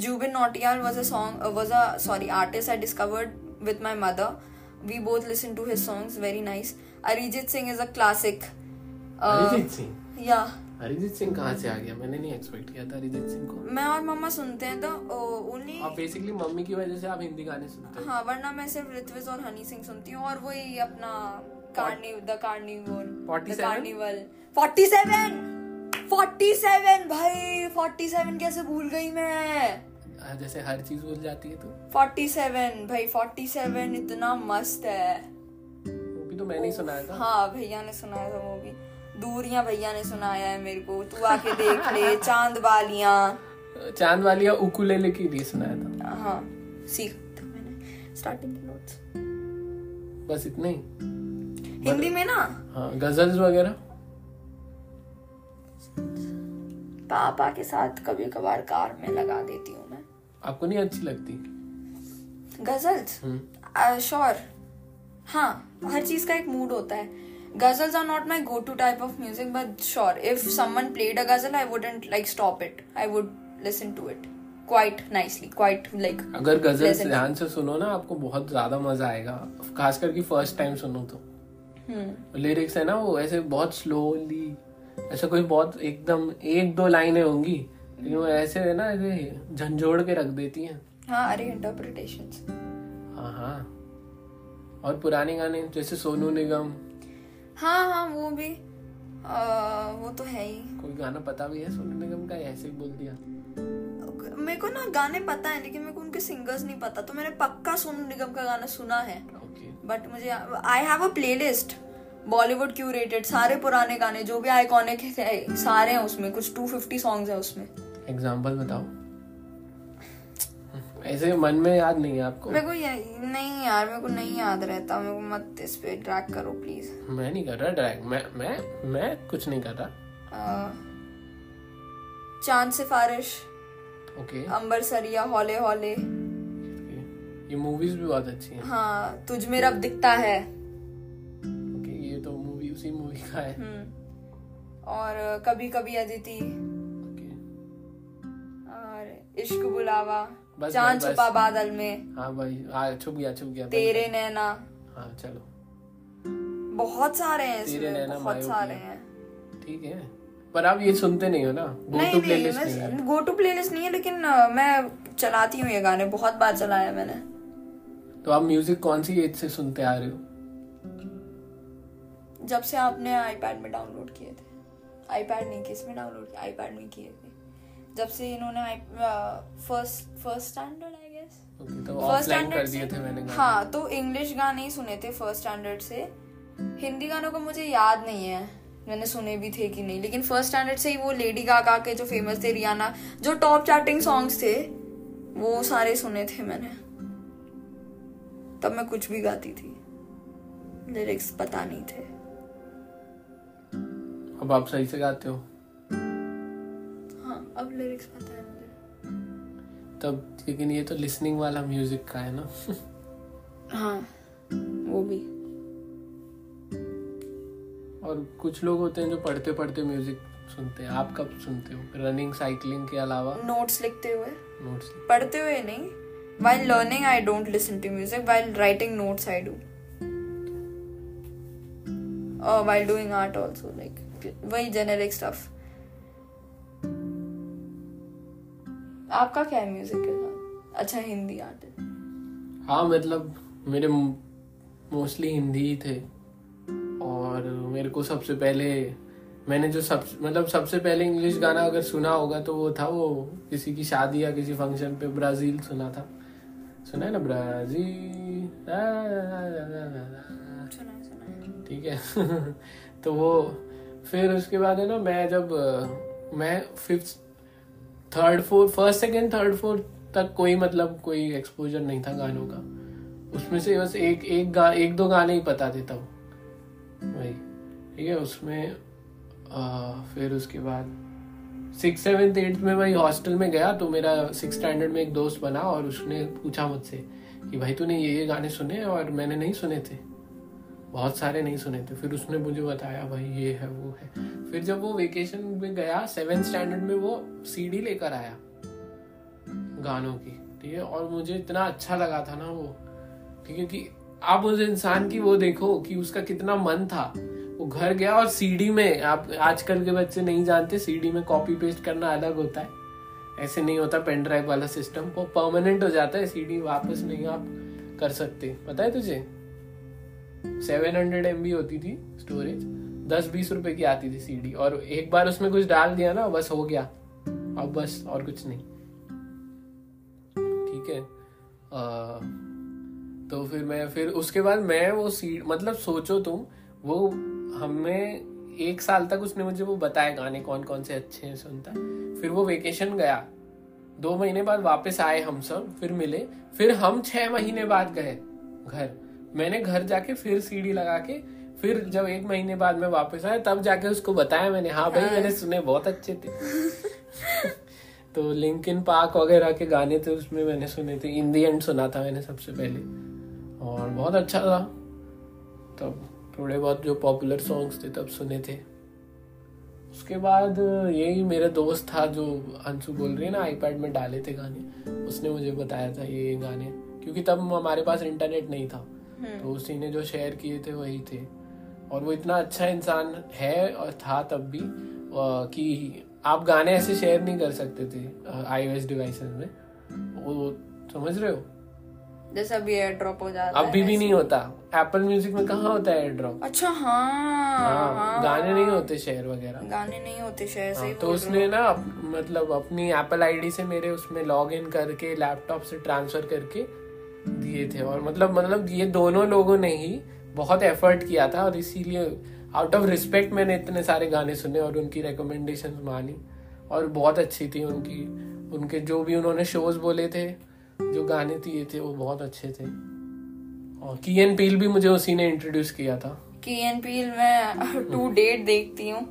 Jubin Nautiyal was a song uh, was a sorry artist I discovered with my mother. We both listened to his songs, very nice. Arijit Singh is a classic. Uh, Arijit Singh yeah. Arijit Singh कहाँ से आ गया मैंने नहीं एक्सपेक्ट किया था अरिजीत सिंह को मैं और मम्मा सुनते हैं तो ओनली और बेसिकली मम्मी की वजह से आप हिंदी गाने सुनते हो हाँ वरना मैं सिर्फ़ ऋत्विज और हनी सिंह सुनती हूँ और वही अपना कार्नि द कार्निवल 47? कार्निवल 47 47 भाई! 47 कैसे भूल गई मैं? हाँ, जैसे हर चीज़ भूल जाती है तो। 47 भाई 47 इतना मस्त है। वो भी तो मैंने ही सुनाया था। हाँ भैया ने सुनाया था वो भी। दूरियाँ भैया ने सुनाया है मेरे को। तू आके देख ले चाँद वालियाँ। चाँद वालिया उकुलेले के लिए सुनाया था। हाँ सीख। था मैंने स्टार्टिंग के नोट्स बस इतना ही। हिंदी में ना? हाँ गजल्स वगैरह? पापा के साथ कभी कभार कार में लगा देती हूँ मैं। आपको नहीं अच्छी लगती? गजल्स? हम्म। श्योर हाँ हर चीज़ का एक मूड होता है। Ghazals are not my go to type of music but sure if someone played a ghazal I wouldn't like stop it I would listen to it quite nicely quite like अगर गज़ल ध्यान से सुनो ना आपको बहुत ज़्यादा मज़ा आएगा। खास करके फ़र्स्ट टाइम सुनो तो। हम्म लिरिक्स है ना वो ऐसे बहुत स्लोली ऐसा कोई बहुत एकदम एक दो लाइनें होंगी लेकिन वो ऐसे है ना ऐसे झंझोड़ के रख देती हैं। हाँ अरे इंटरप्रिटेशंस हाँ हाँ। और पुराने गाने जैसे सोनू निगम। हाँ हाँ वो भी आ, वो तो है ही। कोई गाना पता भी है सोनू निगम का ऐसे ही बोल दिया? मेरे को ना गाने पता है लेकिन मेरे को उनके सिंगर्स नहीं पता तो मैंने पक्का सोनू निगम का गाना सुना है। बट मुझे I have a playlist Bollywood curated सारे पुराने गाने जो भी आइकॉनिक है सारे हैं उसमें कुछ 250 सॉन्ग्स हैं उसमें। एग्ज़ाम्पल बताओ। ऐसे मन में याद नहीं है आपको? मेरे को ये नहीं यार मेरे को नहीं याद रहता मेरे को मत इस पे ड्रैग करो प्लीज़ मैं नहीं कर रहा ड्रैग मैं मैं मैं कुछ नहीं कर रहा। चाँद सिफारिश ओके अंबर सरिया हौले हौले ये मूवीज़ भी बहुत अच्छी हैं। हाँ तुझ में रब दिखता है। ओके ये तो मूवी उसी मूवी का है। हम्म। और कभी कभी अदिति। ओके। और इश्क बुलावा। बस चाँद छुपा बादल में। हाँ भाई हाँ छुप गया छुप गया तेरे नैना। हाँ चलो। बहुत सारे हैं तेरे नैना बहुत सारे हैं। ठीक है। पर आप ये सुनते नहीं हो ना? गो टू नहीं प्लेलिस्ट नहीं है। गो टू प्लेलिस्ट नहीं है लेकिन मैं चलाती हूँ ये गाने बहुत बार चलाया मैंने। तो आप म्यूज़िक कौन सी एज से सुनते आ रहे हो? जब से आपने आईपैड में डाउनलोड किए थे। आईपैड नहीं किसमें डाउनलोड किया आईपैड में किए थे। जब से इन्होंने first first standard I guess first standard दिए थे मैंने हाँ तो इंग्लिश गाने ही सुने थे फ़र्स्ट स्टैंडर्ड से। हिंदी गानों का मुझे याद नहीं है। मैंने सुने भी थे कि नहीं लेकिन फ़र्स्ट स्टैंडर्ड से ही वो लेडी गागा के जो फ़ेमस थे रियाना जो टॉप चार्टिंग सॉन्ग्स थे वो सारे सुने थे मैंने। तब मैं कुछ भी गाती थी। लिरिक्स पता नहीं थे। अब आप सही से गाते हो? हाँ अब लिरिक्स पता है मुझे। तब लेकिन ये तो लिसनिंग वाला म्यूज़िक का है ना? हाँ वो भी। और कुछ लोग होते हैं जो पढ़ते पढ़ते म्यूज़िक सुनते हैं। आप कब सुनते हो? रनिंग साइकिलिंग के अलावा? नोट्स लिखते हुए। नोट्स पढ़ते हुए नहीं while learning, i don't listen to music. While writing notes, i do. Or while doing art also, like, वही जेनेरिक स्टफ़ आपका क्या है म्यूज़िक के साथ? अच्छा हिंदी आर्टिस्ट हाँ। मतलब मेरे मोस्टली हिंदी ही थे। और मेरे को सबसे पहले, मैंने जो सब मतलब सबसे पहले इंग्लिश गाना अगर सुना होगा तो वो था वो किसी की शादी या किसी फ़ंक्शन पे ब्राज़ील सुना था। सुना है ना ब्राज़ील सुना ठीक है तो वो फिर उसके बाद है ना मैं जब मैं fifth third fourth first second third fourth तक कोई मतलब कोई एक्सपोजर नहीं था गानों का। उसमें से बस एक एक गा एक दो गाने ही पता थे तब वही ठीक है उसमें अ, फिर उसके बाद सिक्स सेवन्थ एट्थ में वही हॉस्टल में गया तो मेरा सिक्स स्टैंडर्ड में एक दोस्त बना और उसने पूछा मुझसे कि भाई तूने ये ये गाने सुने और मैंने नहीं सुने थे? बहुत सारे नहीं सुने थे। फिर उसने मुझे बताया, भाई ये है, वो है। फिर जब वो वेकेशन में गया, सेवेंथ स्टैंडर्ड में वो सीडी लेकर आया गानों की, ठीक है? और मुझे इतना अच्छा लगा था ना वो, ठीक है? कि आप उस इंसान की वो देखो कि उसका कितना मन था। वो घर गया और सीडी में आप आजकल के बच्चे नहीं जानते सीडी में कॉपी पेस्ट करना अलग होता है। ऐसे नहीं होता पेन ड्राइव वाला सिस्टम वो परमानेंट हो जाता है सीडी वापस नहीं आप कर सकते। पता है तुझे? सेवन हंड्रेड एमबी होती थी स्टोरेज दस बीस रुपए की आती थी सीडी और एक बार उसमें कुछ डाल दिया ना बस हो गया। अब बस और कुछ नहीं। ठीक है? अ, तो फिर मैं फिर उसके बाद मैं वो सीड मतलब सोचो तुम वो हमें एक साल तक उसने मुझे वो बताया गाने कौन कौन से अच्छे हैं सुनता। फिर वो वेकेशन गया। दो महीने बाद वापस आए हम सब फिर मिले। फिर हम छह महीने बाद गए घर। मैंने घर जाके फिर सीडी लगा के फिर जब एक महीने बाद मैं वापस आया तब जाके उसको बताया मैंने हाँ भाई मैंने सुने बहुत अच्छे थे। तो लिंकिन पार्क वगैरह के गाने थे उसमें मैंने सुने थे। इन दी एंड सुना था मैंने सबसे पहले। और बहुत अच्छा था। तब थोड़े बहुत जो पॉपुलर सॉन्ग्स थे तब सुने थे। उसके बाद यही मेरा दोस्त था जो अंशु बोल रही है ना आईपैड में डाले थे गाने। उसने मुझे बताया था ये गाने क्योंकि तब हमारे पास इंटरनेट नहीं था। तो उसी ने जो शेयर किए थे वही थे। और वो इतना अच्छा इंसान है और था तब भी कि आप गाने ऐसे शेयर नहीं कर सकते थे आईओएस डिवाइसेस में। वो समझ रहे हो? जैसे अभी एयर ड्रॉप हो जाता है अभी भी नहीं होता। एप्पल म्यूज़िक में कहाँ होता है एयर ड्रॉप अच्छा हाँ हाँ, हाँ, गाने नहीं होते शेयर वगैरह। गाने नहीं होते सही हाँ, तो उसने ना मतलब अपनी एप्पल आईडी से मेरे उसमें लॉग इन करके लैपटॉप से ट्रांसफ़र करके दिए थे। और मतलब मतलब ये दोनों लोगों ने ही बहुत एफर्ट किया था और इसीलिए आउट ऑफ़ रिस्पेक्ट मैंने इतने सारे गाने सुने और उनकी रिकमेंडेशन मानी। और बहुत अच्छी थी उनकी उनके जो भी उन्होंने शोज़ बोले थे जो गाने दिए थे वो बहुत अच्छे थे। और की एन पील भी मुझे उसी ने इंट्रोड्यूस किया था। की एन पील मैं टू डेट देखती हूँ।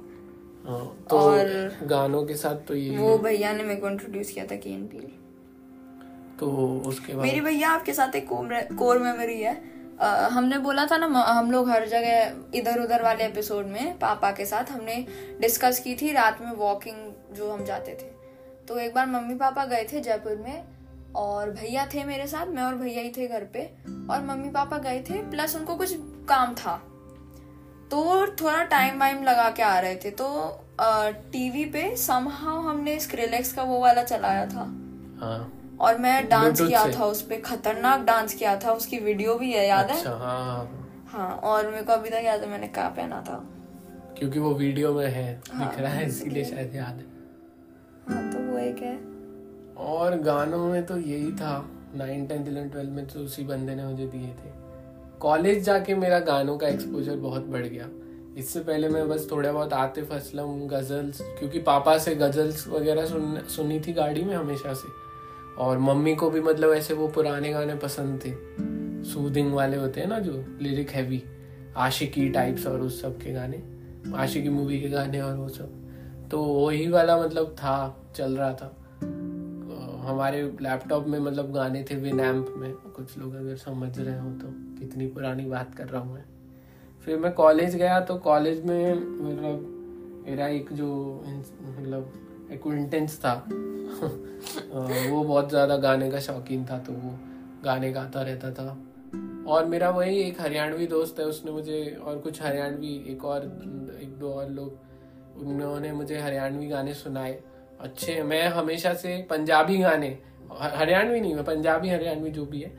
हाँ, तो और- गानों के साथ तो ये वो भैया ने मेरे को इंट्रोड्यूस किया था की एन पील तो उसके बाद मेरी भैया आपके साथ एक कोर मेमोरी है। अ, हमने बोला था ना हम लोग हर जगह इधर उधर वाले एपिसोड में पापा के साथ हमने डिस्कस की थी रात में वॉकिंग जो हम जाते थे। तो एक बार मम्मी पापा गए थे जयपुर में और भैया थे मेरे साथ मैं और भैया ही थे घर पे और मम्मी पापा गए थे प्लस उनको कुछ काम था। तो थोड़ा टाइम वाइम लगा के आ रहे थे। तो टीवी पे समहाउ हमने स्क्रिलेक्स का वो वाला चलाया था। हाँ। और मैं डांस किया था उस पर खतरनाक डांस किया था उसकी वीडियो भी है याद अच्छा है हाँ हाँ। हाँ और मेरे को अभी तक याद है मैंने क्या पहना था। क्योंकि वो वीडियो में है हाँ, दिख रहा है इसीलिए। शायद याद है। हाँ तो वो एक है। और गानों में तो यही था नाइन टेंथ इलेवन ट्वेल्थ में तो उसी बंदे ने मुझे दिए थे। कॉलेज जाके मेरा गानों का एक्सपोजर बहुत बढ़ गया। इससे पहले मैं बस थोड़ा बहुत आतिफ असलम, गजल्स, क्योंकि पापा से गजल्स वगैरह सुन, सुनी थी गाड़ी में हमेशा से। और मम्मी को भी मतलब ऐसे वो पुराने गाने पसंद थे। सूदिंग वाले होते हैं ना जो लिरिक हैवी आशिकी टाइप्स और उस सब के गाने, आशिकी मूवी के गाने और वो सब। तो वही वाला मतलब था, चल रहा था। हमारे लैपटॉप में मतलब गाने थे विनैम्प में। कुछ लोग अगर समझ रहे हो तो कितनी पुरानी बात कर रहा हूँ मैं। फिर मैं कॉलेज गया तो कॉलेज में मतलब मेरा एक जो मतलब एक्विंटेंस था। वो बहुत ज़्यादा गाने का शौकीन था तो वो गाने गाता रहता था। और मेरा वही एक हरियाणवी दोस्त है, उसने मुझे और कुछ हरियाणवी, एक और, एक दो और लोग, उन्होंने मुझे हरियाणवी गाने सुनाए। अच्छे मैं हमेशा से पंजाबी गाने, हरियाणवी नहीं, मैं पंजाबी, हरियाणवी जो भी है,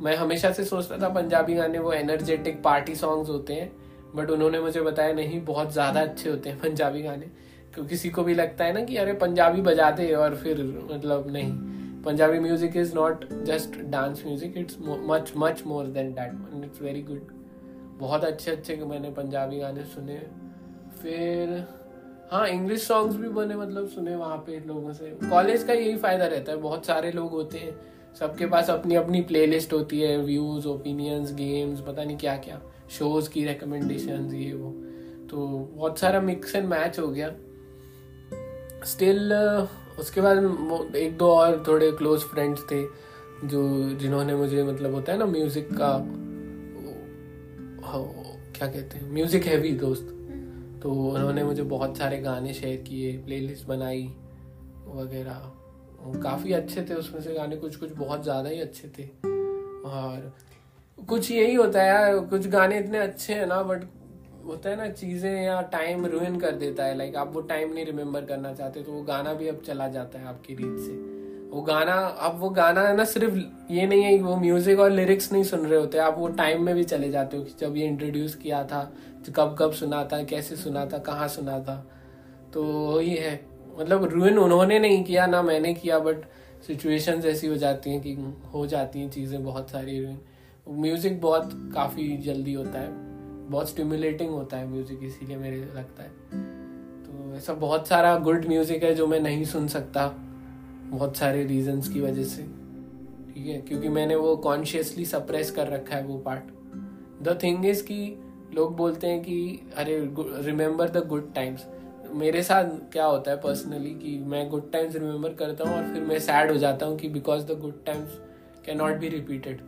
मैं हमेशा से सोचता था पंजाबी गाने वो एनर्जेटिक पार्टी सॉन्ग्स होते हैं बट उन्होंने मुझे बताया, नहीं, बहुत ज़्यादा अच्छे होते हैं पंजाबी गाने। क्योंकि किसी को भी लगता है ना कि, अरे, पंजाबी बजाते और फिर मतलब नहीं, Punjabi music is not just dance music it's much much more than that it's very good बहुत अच्छे अच्छे मैंने पंजाबी गाने सुने। फिर हाँ इंग्लिश सॉन्ग्स भी बने मतलब सुने वहाँ पे लोगों से। कॉलेज का यही फ़ायदा रहता है, बहुत सारे लोग होते हैं। सबके पास अपनी अपनी प्लेलिस्ट होती है व्यूज़ ओपिनियंस गेम्स पता नहीं क्या क्या शोज़ की रिकमेंडेशन ये, वो। तो बहुत सारा मिक्स एंड मैच हो गया। स्टिल उसके बाद एक दो और थोड़े क्लोज फ्रेंड्स थे, जो, जिन्होंने मुझे मतलब होता है ना म्यूज़िक का क्या कहते हैं म्यूज़िक हैवी दोस्त। तो उन्होंने मुझे बहुत सारे गाने शेयर किए प्लेलिस्ट बनाई वगैरह। काफ़ी अच्छे थे उसमें से गाने कुछ कुछ बहुत ज़्यादा ही अच्छे थे। और कुछ यही होता है यार कुछ गाने इतने अच्छे हैं ना बट होता है ना चीज़ें या टाइम रुइन कर देता है। लाइक आप वो टाइम नहीं रिमेम्बर करना चाहते तो वो गाना भी अब चला जाता है आपकी रीत से। वो गाना, अब वो गाना है ना सिर्फ़ ये नहीं है वो म्यूज़िक और लिरिक्स नहीं सुन रहे होते, आप वो टाइम में भी चले जाते हो कि जब ये इंट्रोड्यूस किया था, कब कब सुना था, कैसे सुना था, कहाँ सुना था। तो वही है। मतलब रुइन उन्होंने नहीं किया, ना मैंने किया बट सिचुएशंस ऐसी हो जाती हैं कि हो जाती हैं चीज़ें बहुत सारी रुइन म्यूज़िक बहुत काफ़ी जल्दी होता है। बहुत स्टिमुलेटिंग होता है म्यूज़िक इसीलिए मेरे लगता है। तो ऐसा बहुत सारा गुड म्यूज़िक है जो मैं नहीं सुन सकता। बहुत सारे रीजंस की वजह से। ठीक है? क्योंकि मैंने वो कॉन्शियसली सप्रेस कर रखा है वो पार्ट द थिंग इज़ कि लोग बोलते हैं कि अरे रिमेम्बर द गुड टाइम्स मेरे साथ क्या होता है पर्सनली कि मैं गुड टाइम्स रिमेंबर करता हूँ और फिर मैं सैड हो जाता हूँ कि because the good times can not be repeated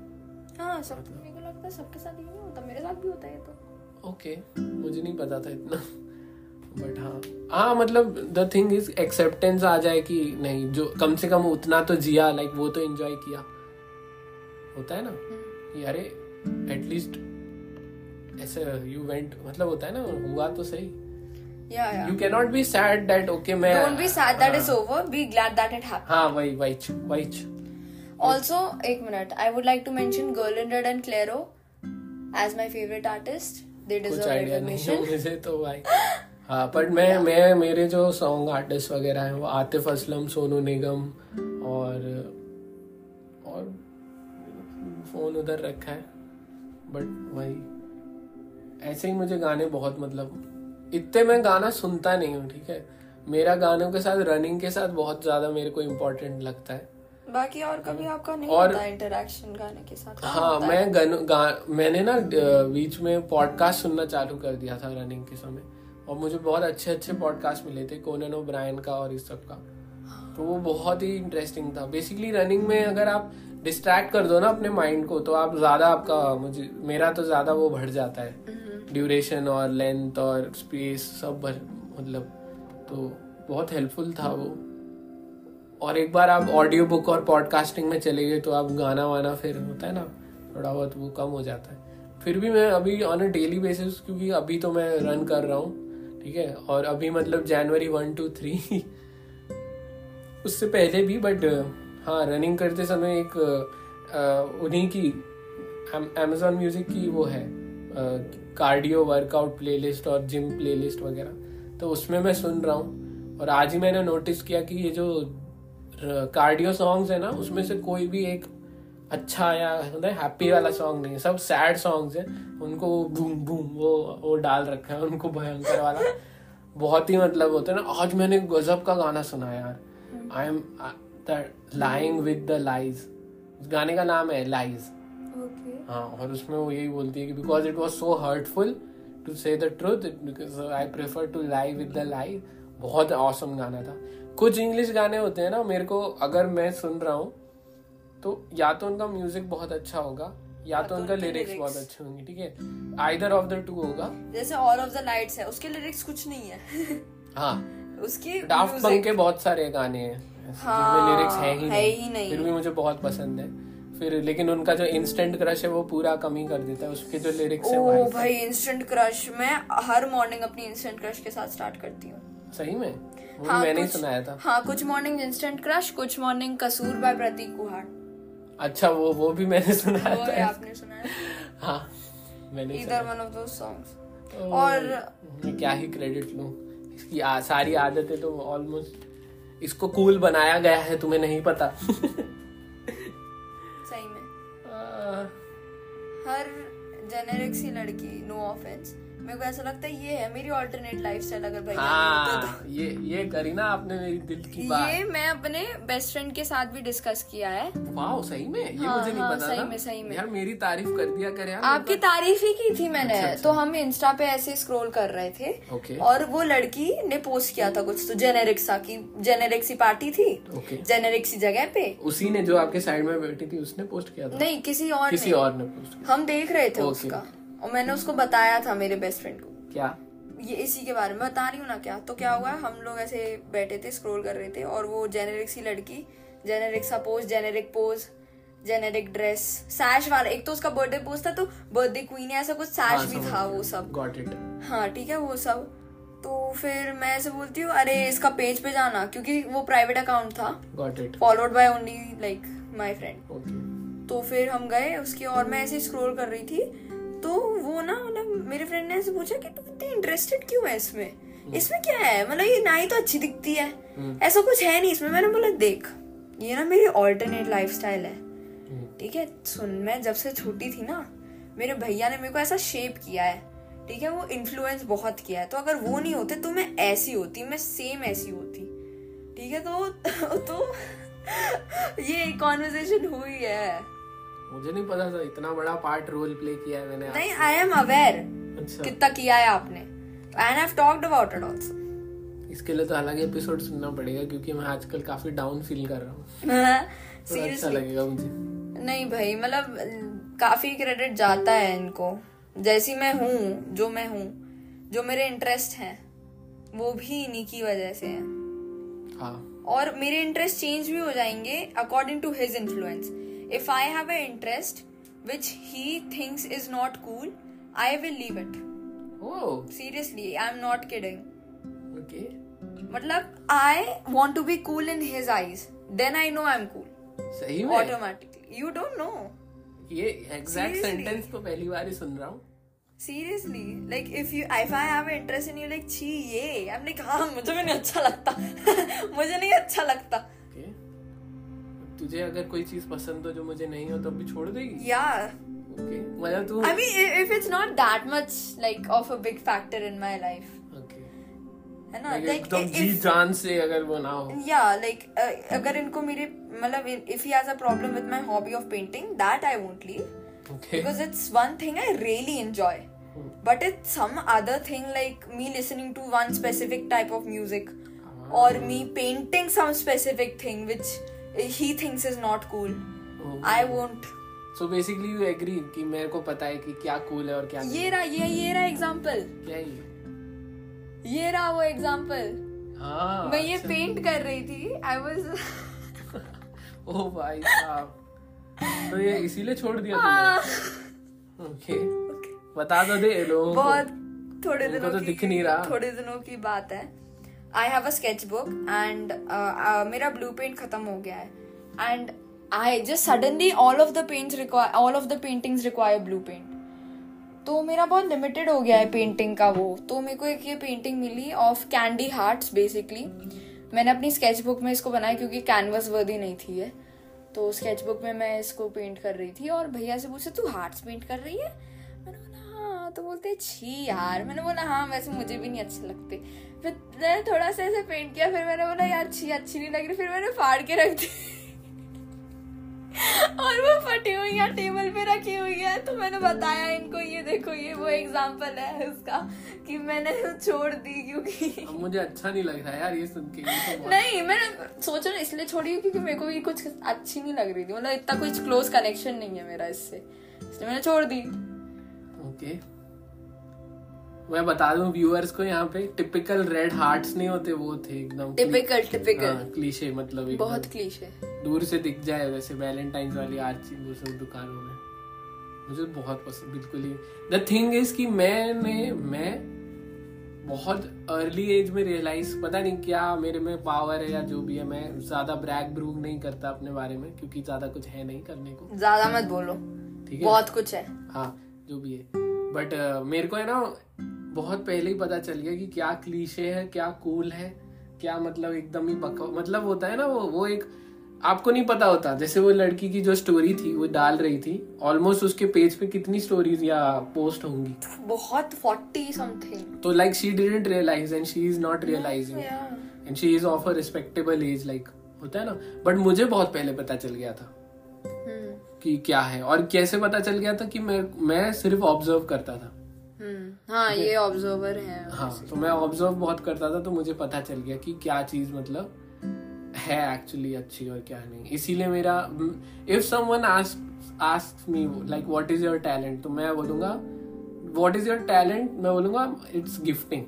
हाँ सब मेरे को लगता है सबके साथ ये नहीं होता मेरे साथ भी होता है ये तो। ओके okay, मुझे नहीं पता था इतना। बट हाँ. हाँ मतलब द थिंग इज़ एक्सेप्टेंस आ जाए कि नहीं जो कम से कम उतना तो जिया लाइक like, वो तो एंजॉय किया। होता है ना? कि अरे एटलीस्ट ऐसे यू वेंट मतलब होता है ना हुआ तो सही। या या you can not be sad that okay मैं don't be sad that is over be glad that it happened हाँ वही वही वही। एक minute Girl in Red and Clairo as my favorite artist. They कुछ आइडिया नहीं है तो भाई। हाँ पर मैं मैं मेरे जो सॉन्ग आर्टिस्ट वगैरह हैं वो आतिफ असलम सोनू निगम और और फ़ोन उधर रखा है बट वही। ऐसे ही मुझे गाने बहुत मतलब इतने मैं गाना सुनता नहीं हूँ ठीक है? मेरा गानों के साथ रनिंग के साथ बहुत ज़्यादा मेरे को इम्पोर्टेंट लगता है। बाकी और कभी आपका नहीं और- होता इंटरेक्शन गाने के साथ? हाँ, हाँ? मैं गन, गा, मैंने ना बीच में पॉडकास्ट सुनना चालू कर दिया था रनिंग के समय। और मुझे बहुत अच्छे अच्छे पॉडकास्ट मिले थे कोनन ओ ब्रायन का और इस सब का। तो वो बहुत ही इंटरेस्टिंग था। बेसिकली रनिंग में अगर आप डिस्ट्रैक्ट कर दो ना अपने माइंड को तो आप ज़्यादा आपका मुझे मेरा तो ज़्यादा वो बढ़ जाता है। ड्यूरेशन और लेंथ और स्पेस सब भर मतलब तो बहुत हेल्पफुल था वो। और एक बार आप ऑडियो बुक और पॉडकास्टिंग में चले गए तो आप गाना वाना फिर होता है ना थोड़ा बहुत वो कम हो जाता है। फिर भी मैं अभी ऑन अ डेली बेसिस क्योंकि अभी तो मैं रन कर रहा हूँ। ठीक है? और अभी मतलब जनवरी वन टू थ्री उससे पहले भी बट हाँ रनिंग करते समय एक उन्हीं की अमेजोन म्यूज़िक की वो है कार्डियो वर्कआउट प्लेलिस्ट और जिम प्लेलिस्ट वगैरह। तो उसमें मैं सुन रहा हूँ, और आज ही मैंने नोटिस किया कि ये जो कार्डियो सॉन्ग्स है ना, उसमें से कोई भी एक अच्छा या हैप्पी वाला सॉन्ग नहीं सब सैड सॉन्ग्स है। उनको बूम बूम वो वो डाल रखा है। उनको भयंकर वाला। बहुत ही मतलब होता है ना आज मैंने गजब का गाना सुना यार। I am lying with the lies गाने का नाम है लाइज हाँ और उसमें वो यही बोलती है कि because it was so hurtful to say the truth because I prefer to lie with the lie बहुत औसम गाना था। कुछ इंग्लिश गाने होते हैं ना मेरे को अगर मैं सुन रहा हूँ तो या तो उनका म्यूज़िक बहुत अच्छा होगा या तो, तो उनका लिरिक्स बहुत अच्छे होंगे ठीक है? आइदर ऑफ़ द टू होगा। जैसे ऑल ऑफ़ द नाइट्स है उसके लिरिक्स कुछ नहीं है। हाँ। उसकी डाफ्ट पंक के बहुत सारे गाने हैं हाँ, लिरिक्स है ही, है नहीं, ही नहीं। फिर भी मुझे बहुत पसंद है। फिर लेकिन उनका जो इंस्टेंट क्रश है वो पूरा कमी कर देता है। उसके जो लिरिक्स है ओ भाई। इंस्टेंट क्रश मैं हर मॉर्निंग अपनी इंस्टेंट क्रश के साथ स्टार्ट करती हूँ। सही में? वो हाँ, मैंने ही सुनाया था। हाँ कुछ मॉर्निंग इंस्टेंट क्रश कुछ मॉर्निंग कसूर बाय प्रतीक कुहाड़ अच्छा वो वो भी मैंने वो था आपने सुनाया हाँ। मैंने इधर वन ऑफ़ दोस सॉन्ग्स और मैं क्या ही क्रेडिट लूँ? इसकी आ, सारी आदतें तो ऑलमोस्ट इसको कूल बनाया गया है तुम्हें नहीं पता। सही में। आ... हर जेनेरिक सी लड़की नो ऑफेंस मेरे को ऐसा लगता है ये है मेरी ऑल्टरनेट लाइफस्टाइल अगर भाई हाँ, तो। ये ये करी ना आपने मेरी दिल की बात। ये मैं अपने बेस्ट फ्रेंड के साथ भी डिस्कस किया है। वाओ सही में? ये हाँ, मुझे नहीं हाँ, पता सही में सही में। यार मेरी तारीफ़ कर दिया कर आपकी तारीफ़ ही की थी मैंने अच्छा, अच्छा। तो हम इंस्टा पे ऐसे स्क्रॉल कर रहे थे. और वो लड़की ने पोस्ट किया था कुछ तो जेनेरिक सा की जेनेरिक सी पार्टी थी जेनेरिक सी जगह पे। उसी ने जो आपके साइड में बैठी थी उसने पोस्ट किया था? नहीं किसी और किसी और ने पोस्ट हम देख रहे थे उसका। और मैंने उसको बताया था मेरे बेस्ट फ्रेंड को। क्या? ये इसी के बारे में बता रही हूँ ना क्या? तो क्या हुआ हम लोग ऐसे बैठे थे स्क्रॉल कर रहे थे और वो जेनेरिक सी लड़की जेनेरिक सा pose generic pose generic dress sash वाला एक तो उसका बर्थडे पोज था तो बर्थडे क्वीन ऐसा कुछ सैश हाँ, भी था वो सब। गॉट इट हाँ ठीक है वो सब। तो फिर मैं ऐसे बोलती हूँ अरे इसका पेज पे जाना क्योंकि वो प्राइवेट अकाउंट था। Got it followed by only like my friend तो फिर हम गए उसकी और मैं ऐसे स्क्रॉल कर रही थी तो वो ना मतलब मेरे फ्रेंड ने ऐसे पूछा कि तू इतनी इंटरेस्टेड क्यों है इसमें? हम्म। इसमें क्या है? मतलब ये ना ही तो अच्छी दिखती है। हम्म। ऐसा कुछ है नहीं इसमें। मैंने बोला देख ये ना मेरी ऑल्टरनेट लाइफ है। हम्म। ठीक है सुन मैं जब से छोटी थी ना मेरे भैया ने मेरे को ऐसा शेप किया है। ठीक है वो इन्फ्लुएंस बहुत किया है। तो अगर वो नहीं होते तो मैं ऐसी होती मैं सेम ऐसी होती। ठीक है तो तो ये कॉन्वर्जेशन हुई है। मुझे नहीं पता था इतना बड़ा पार्ट रोल प्ले किया है मैंने नहीं आई एम अवेयर कितना किया है आपने। And have talked about it also इसके लिए तो अलग एपिसोड सुनना पड़ेगा क्योंकि मैं आजकल काफ़ी डाउन फील कर रहा हूँ। तो अच्छा लगेगा मुझे। नहीं भाई मतलब काफ़ी क्रेडिट जाता है इनको। जैसी मैं हूँ जो मैं हूँ जो मेरे इंटरेस्ट हैं वो भी इन्हीं की वजह से है। हाँ। और मेरे इंटरेस्ट चेंज भी हो जाएँगे according to his influence If I have an interest which he thinks is not cool, I will leave it. Oh. Seriously, I'm not kidding. Okay. मतलब I want to be cool in his eyes. Then I know I'm cool. सही में? Automatically. You don't know. ये exact sentence तो पहली बार ही सुन रहा हूँ. Seriously, like if you if I have an interest in you, like छी ये, I'm like हाँ मुझे भी नहीं अच्छा लगता, मुझे नहीं अच्छा लगता. तुझे अगर कोई चीज़ पसंद हो जो मुझे नहीं हो तो भी छोड़ देगी? या ओके मतलब तू I mean if it's not that much like of a big factor in my life okay है ना? लाइक जी जान से अगर वो ना हो। या लाइक अगर इनको मेरे मतलब if he has a problem with my hobby of painting that I won't leave okay because it's one thing I really enjoy but it's some other thing like me listening to one specific type of music ah. or me painting some specific thing which he thinks is not cool. Oh. I won't. So basically कि मेरे को पता है कि क्या cool है और क्या ये रहा ये ये रहा एग्जांपल क्या ये? ये रहा वो एग्जांपल हाँ मैं ये पेंट कर रही थी. आई वाज ओ भाई साहब। तो ये इसीलिए छोड़ दिया हाँ। तुमने? ओके बता दो दे लोगों बहुत थोड़े दिनों तो दिख नहीं रहा। थोड़े दिनों की बात है। I have a sketchbook and मेरा ब्लू पेंट खत्म हो गया है। And I just suddenly all of the paints require all of the paintings require blue paint तो मेरा बहुत लिमिटेड हो गया है पेंटिंग का वो। तो मेरे को एक ये पेंटिंग मिली ऑफ़ कैंडी हार्ट्स बेसिकली मैंने अपनी स्केच बुक में इसको बनाया क्योंकि कैनवस वर्दी नहीं थी है तो स्केच बुक में मैं इसको पेंट कर रही थी और भैया से पूछे, तू हार्ट्स पेंट कर रही है? हाँ तो बोलते छी यार। मैंने बोला हाँ वैसे मुझे भी नहीं अच्छे लगते। फिर मैंने थोड़ा सा ऐसे पेंट किया फिर मैंने बोला यार छी अच्छी नहीं लग रही। फिर मैंने फाड़ के रख दी। और वो फटी हुई है टेबल पे रखी हुई है। तो मैंने बताया इनको ये देखो ये वो एग्ज़ाम्पल है उसका कि मैंने छोड़ दी क्योंकि मुझे अच्छा नहीं लग रहा यार ये सुन के तो नहीं मैंने सोचा ना इसलिए छोड़ी क्योंकि मेरे को भी कुछ अच्छी नहीं लग रही थी। मतलब इतना कुछ क्लोज कनेक्शन नहीं है मेरा इससे। इसलिए मैंने छोड़ दी। ओके मैं बता दूँ व्यूअर्स को यहाँ पे टिपिकल रेड हार्ट्स नहीं होते वो थे एकदम टिपिकल टिपिकल क्लीशे मतलब एकदम। बहुत क्लीश दूर से दिख जाए वैसे वैलेंटाइंस वाली आरची वो सब दुकानों में। मुझे बहुत पसंद बिल्कुल ही। द थिंग इज़ कि मैंने मैं बहुत अर्ली एज में रियलाइज़ पता नहीं क्या मेरे में पावर है या जो भी है मैं ज़्यादा ब्रैग ब्रूग नहीं करता अपने बारे में क्योंकि ज़्यादा कुछ है नहीं करने को। ज़्यादा मत बोलो। ठीक है? बहुत कुछ है। हाँ जो भी है। बट uh, मेरे को है ना बहुत पहले ही पता चल गया कि क्या क्लीशे है क्या कूल है क्या मतलब एकदम ही बक मतलब होता है ना वो वो एक आपको नहीं पता होता। जैसे वो लड़की की जो स्टोरी थी वो डाल रही थी ऑलमोस्ट उसके पेज पे कितनी स्टोरीज या पोस्ट होंगी? बहुत फोर्टी समथिंग तो like she didn't realise and she is not realising and she is of a respectable age like होता है ना। बट मुझे बहुत पहले पता चल गया था। कि क्या है? और कैसे पता चल गया था कि मैं मैं सिर्फ़ ऑब्ज़र्व करता था? हाँ ये ऑब्जर्वर है हाँ तो मैं ऑब्ज़र्व बहुत करता था तो मुझे पता चल गया कि क्या चीज़ मतलब है एक्चुअली अच्छी और क्या नहीं। इसीलिए मेरा if someone ask me like what is your talent तो मैं बोलूँगा व्हाट इज़ योर टैलेंट मैं बोलूँगा इट्स गिफ्टिंग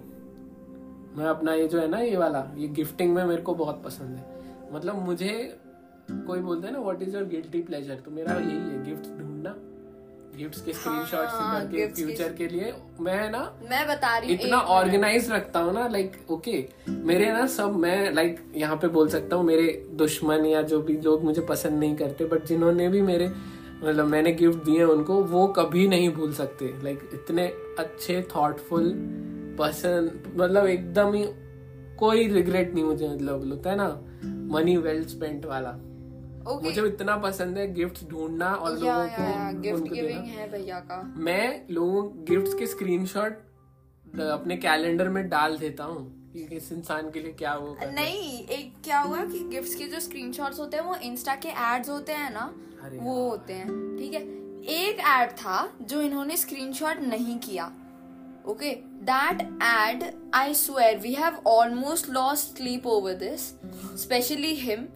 मैं अपना ये जो है ना ये वाला ये गिफ्टिंग में मेरे को बहुत पसंद है। मतलब मुझे कोई बोलते हैं ना what is your guilty pleasure तो मेरा यही है गिफ्ट ढूंढना। गिफ्ट्स के स्क्रीनशॉट्स हाँ, करके फ्यूचर के लिए। मैं ना मैं बता रही इतना ऑर्गेनाइज रखता हूँ ना लाइक ओके मेरे ना सब मैं लाइक यहाँ पे बोल सकता हूँ मेरे दुश्मन या जो भी लोग मुझे पसंद नहीं करते बट जिन्होंने भी मेरे मतलब मैंने गिफ्ट दिए उनको वो कभी नहीं भूल सकते। लाइक इतने अच्छे थॉटफुल पसंद मतलब एकदम ही कोई रिग्रेट नहीं मुझे मतलब होता है ना मनी वेल स्पेंट वाला। ओके मुझे इतना पसंद है गिफ्ट ढूंढना और या लोगों या को गिफ्ट। गिविंग है भैया का। मैं लोगों गिफ्ट्स के स्क्रीनशॉट अपने कैलेंडर में डाल देता हूँ कि किस इंसान के लिए क्या वो नहीं एक क्या हुआ कि गिफ्ट्स के जो स्क्रीनशॉट्स होते हैं वो इंस्टा के एड्स होते हैं ना वो होते हैं ठीक है? एक एड था जो इन्होंने स्क्रीनशॉट नहीं किया okay that Ed I swear we have almost lost sleep over this specially him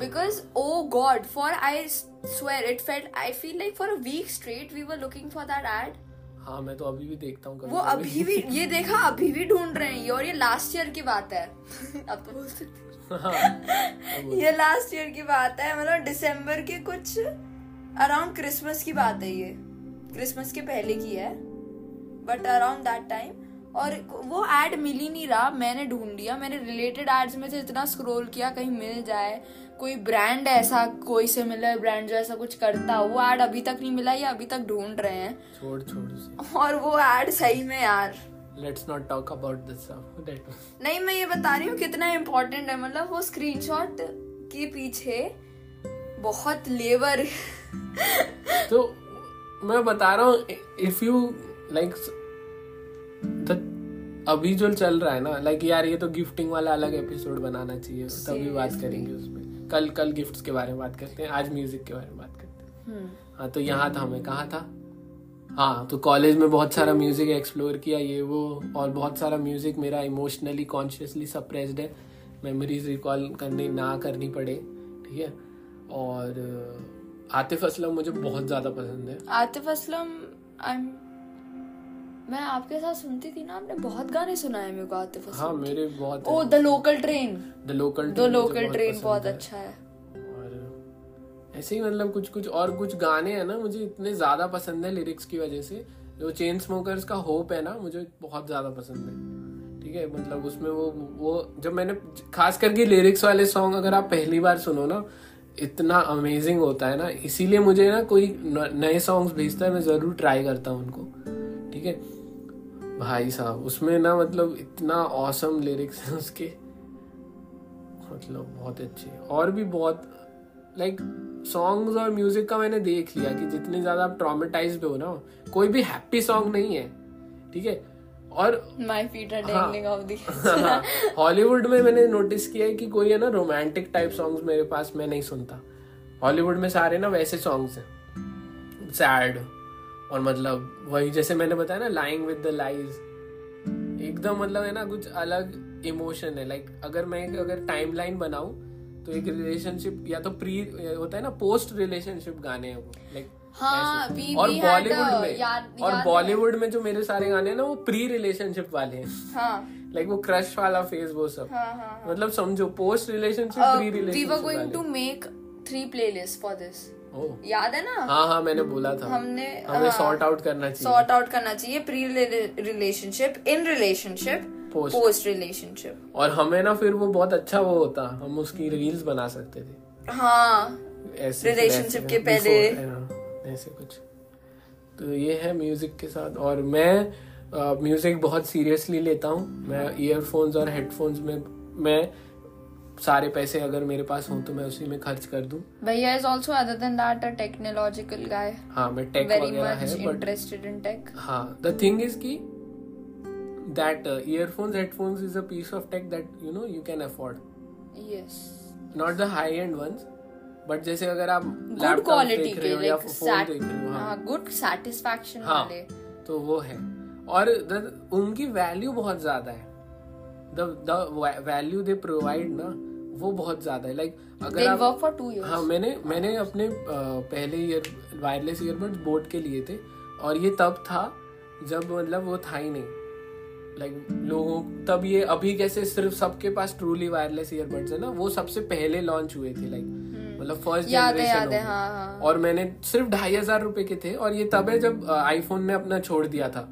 because oh god for i swear it felt i feel like for a week straight we were looking for that ad. हाँ मैं तो अभी भी देखता हूँ वो अभी भी ये देखा अभी भी ढूंढ रहे हैं ये और ये लास्ट ईयर की बात है। अब तो बोल सकते हाँ, ये लास्ट ईयर की बात है मतलब दिसंबर के कुछ अराउंड क्रिसमस की बात है ये। क्रिसमस के पहले की है बट अराउंड दैट टाइम और वो एड मिल ही नहीं रहा मैंने ढूंढ लिया मैंने रिलेटेड एड्स में से इतना स्क्रॉल किया कहीं मिल जाए कोई ब्रांड ऐसा कोई सिमिलर ब्रांड जो ऐसा कुछ करता वो एड अभी तक नहीं मिला ये अभी तक ढूंढ रहे हैं? छोड़ छोड़ और वो एड सही में यार। Let's not talk about this नहीं मैं ये बता रही हूँ कितना इम्पोर्टेंट है मतलब वो स्क्रीनशॉट के पीछे बहुत लेबर तो मैं बता रहा हूँ इफ़ यू लाइक अभी जो चल रहा है ना लाइक यार ये तो गिफ्टिंग वाला अलग एपिसोड बनाना चाहिए तभी बात करेंगे उसमें कल कल गिफ्ट्स के बारे में बात करते हैं आज म्यूज़िक के बारे में बात करते हैं। हाँ तो यहाँ था हमें कहा था? हाँ तो कॉलेज में बहुत सारा म्यूज़िक एक्सप्लोर किया ये वो और बहुत सारा म्यूज़िक मेरा इमोशनली कॉन्शियसली सप्रेस्ड है। मेमोरीज रिकॉल करने ना करनी पड़े ठीक है? और आतिफ असलम मुझे बहुत ज़्यादा पसंद है। आतिफ असलम I'm- मैं आपके साथ सुनती थी ना आपने बहुत गाने सुनाए मेरे को आतिफ हाँ मेरे बहुत ओ the local train the local the local train बहुत अच्छा है। और ऐसे ही मतलब कुछ कुछ और कुछ गाने हैं ना मुझे इतने ज़्यादा पसंद है लिरिक्स की वजह से। जो चेन स्मोकर्स का होप है ना मुझे बहुत ज़्यादा पसंद है। ठीक है मतलब उसमें वो वो जब मैंने खास करके लिरिक्स वाले सॉन्ग अगर आप पहली बार सुनो ना इतना अमेजिंग होता है ना। इसीलिए मुझे ना कोई नए सॉन्ग्स भेजता है मैं ज़रूर ट्राई करता हूँ उनको। ठीक है? भाई साहब उसमें ना मतलब इतना औसम लिरिक्स है उसके। मतलब बहुत अच्छे और भी बहुत लाइक सॉन्ग्स और म्यूज़िक का मैंने देख लिया कि जितने ज़्यादा आप ट्रॉमेटाइज हो ना कोई भी हैप्पी सॉन्ग नहीं है ठीक है? और my feet are dangling off the Hollywood में मैंने नोटिस किया है कि कोई है ना रोमांटिक टाइप सॉन्ग्स मेरे पास मैं नहीं सुनता। हॉलीवुड में सारे ना वैसे सॉन्ग्स हैं। सैड और मतलब वही जैसे मैंने बताया ना लाइंग विद द लाइज एकदम मतलब है ना कुछ अलग इमोशन है। लाइक अगर मैं अगर टाइम लाइन बनाऊ तो एक रिलेशनशिप या तो प्री होता है ना पोस्ट रिलेशनशिप गाने हैं वो। लाइक हाँ, और बॉलीवुड में याद, और बॉलीवुड में जो मेरे सारे गाने हैं ना वो प्री रिलेशनशिप वाले हैं। हाँ, लाइक वो क्रश वाला फ़ेज़ वो सब। हाँ, हाँ, हाँ. मतलब समझो post relationship pre relationship we were going to make three playlist for this याद है ना? हाँ हाँ मैंने बोला था। हमने हमें सॉर्ट आउट करना चाहिए। सॉर्ट आउट करना चाहिए pre relationship in relationship post relationship और हमें ना फिर वो बहुत अच्छा वो होता। हम उसकी रील्स बना सकते थे। हाँ रिलेशनशिप के पहले। ऐसे कुछ। तो ये है म्यूज़िक के साथ। और मैं म्यूज़िक बहुत सीरियसली लेता हूँ। मैं ईयरफोन्स और हेडफोन्स में मैं सारे पैसे अगर मेरे पास हों तो मैं उसी में खर्च कर दूँ। भैया is also other than that a technological guy हाँ मैं टेक वगैरह है बट इंटरेस्टेड इन टेक हाँ द थिंग इज़ की that uh, earphones headphones is a piece of tech that you know you can afford. Yes. Not the high end ones but जैसे अगर आप गुड क्वालिटी के या फ़ोन देख रहे हो हाँ गुड सेटिस्फैक्शन हाँ, वाले. तो वो है। और द, उनकी वैल्यू बहुत ज़्यादा है। The the value they provide ना वो बहुत ज़्यादा है। लाइक like, अगर आप वर्क फॉर टू हाँ मैंने मैंने अपने पहले ईयर वायरलेस ईयरबड्स बोट के लिए थे। और ये तब था जब मतलब वो था ही नहीं। लाइक like, लोगों तब ये अभी कैसे सिर्फ़ सबके पास ट्रूली वायरलेस ईयरबड्स है ना वो सबसे पहले लॉन्च हुए थे लाइक हम्म। मतलब फ़र्स्ट जनरेशन हाँ, हाँ. और मैंने सिर्फ़ ढाई हज़ार रुपए के थे। और ये तब है जब आईफोन ने अपना छोड़ दिया था।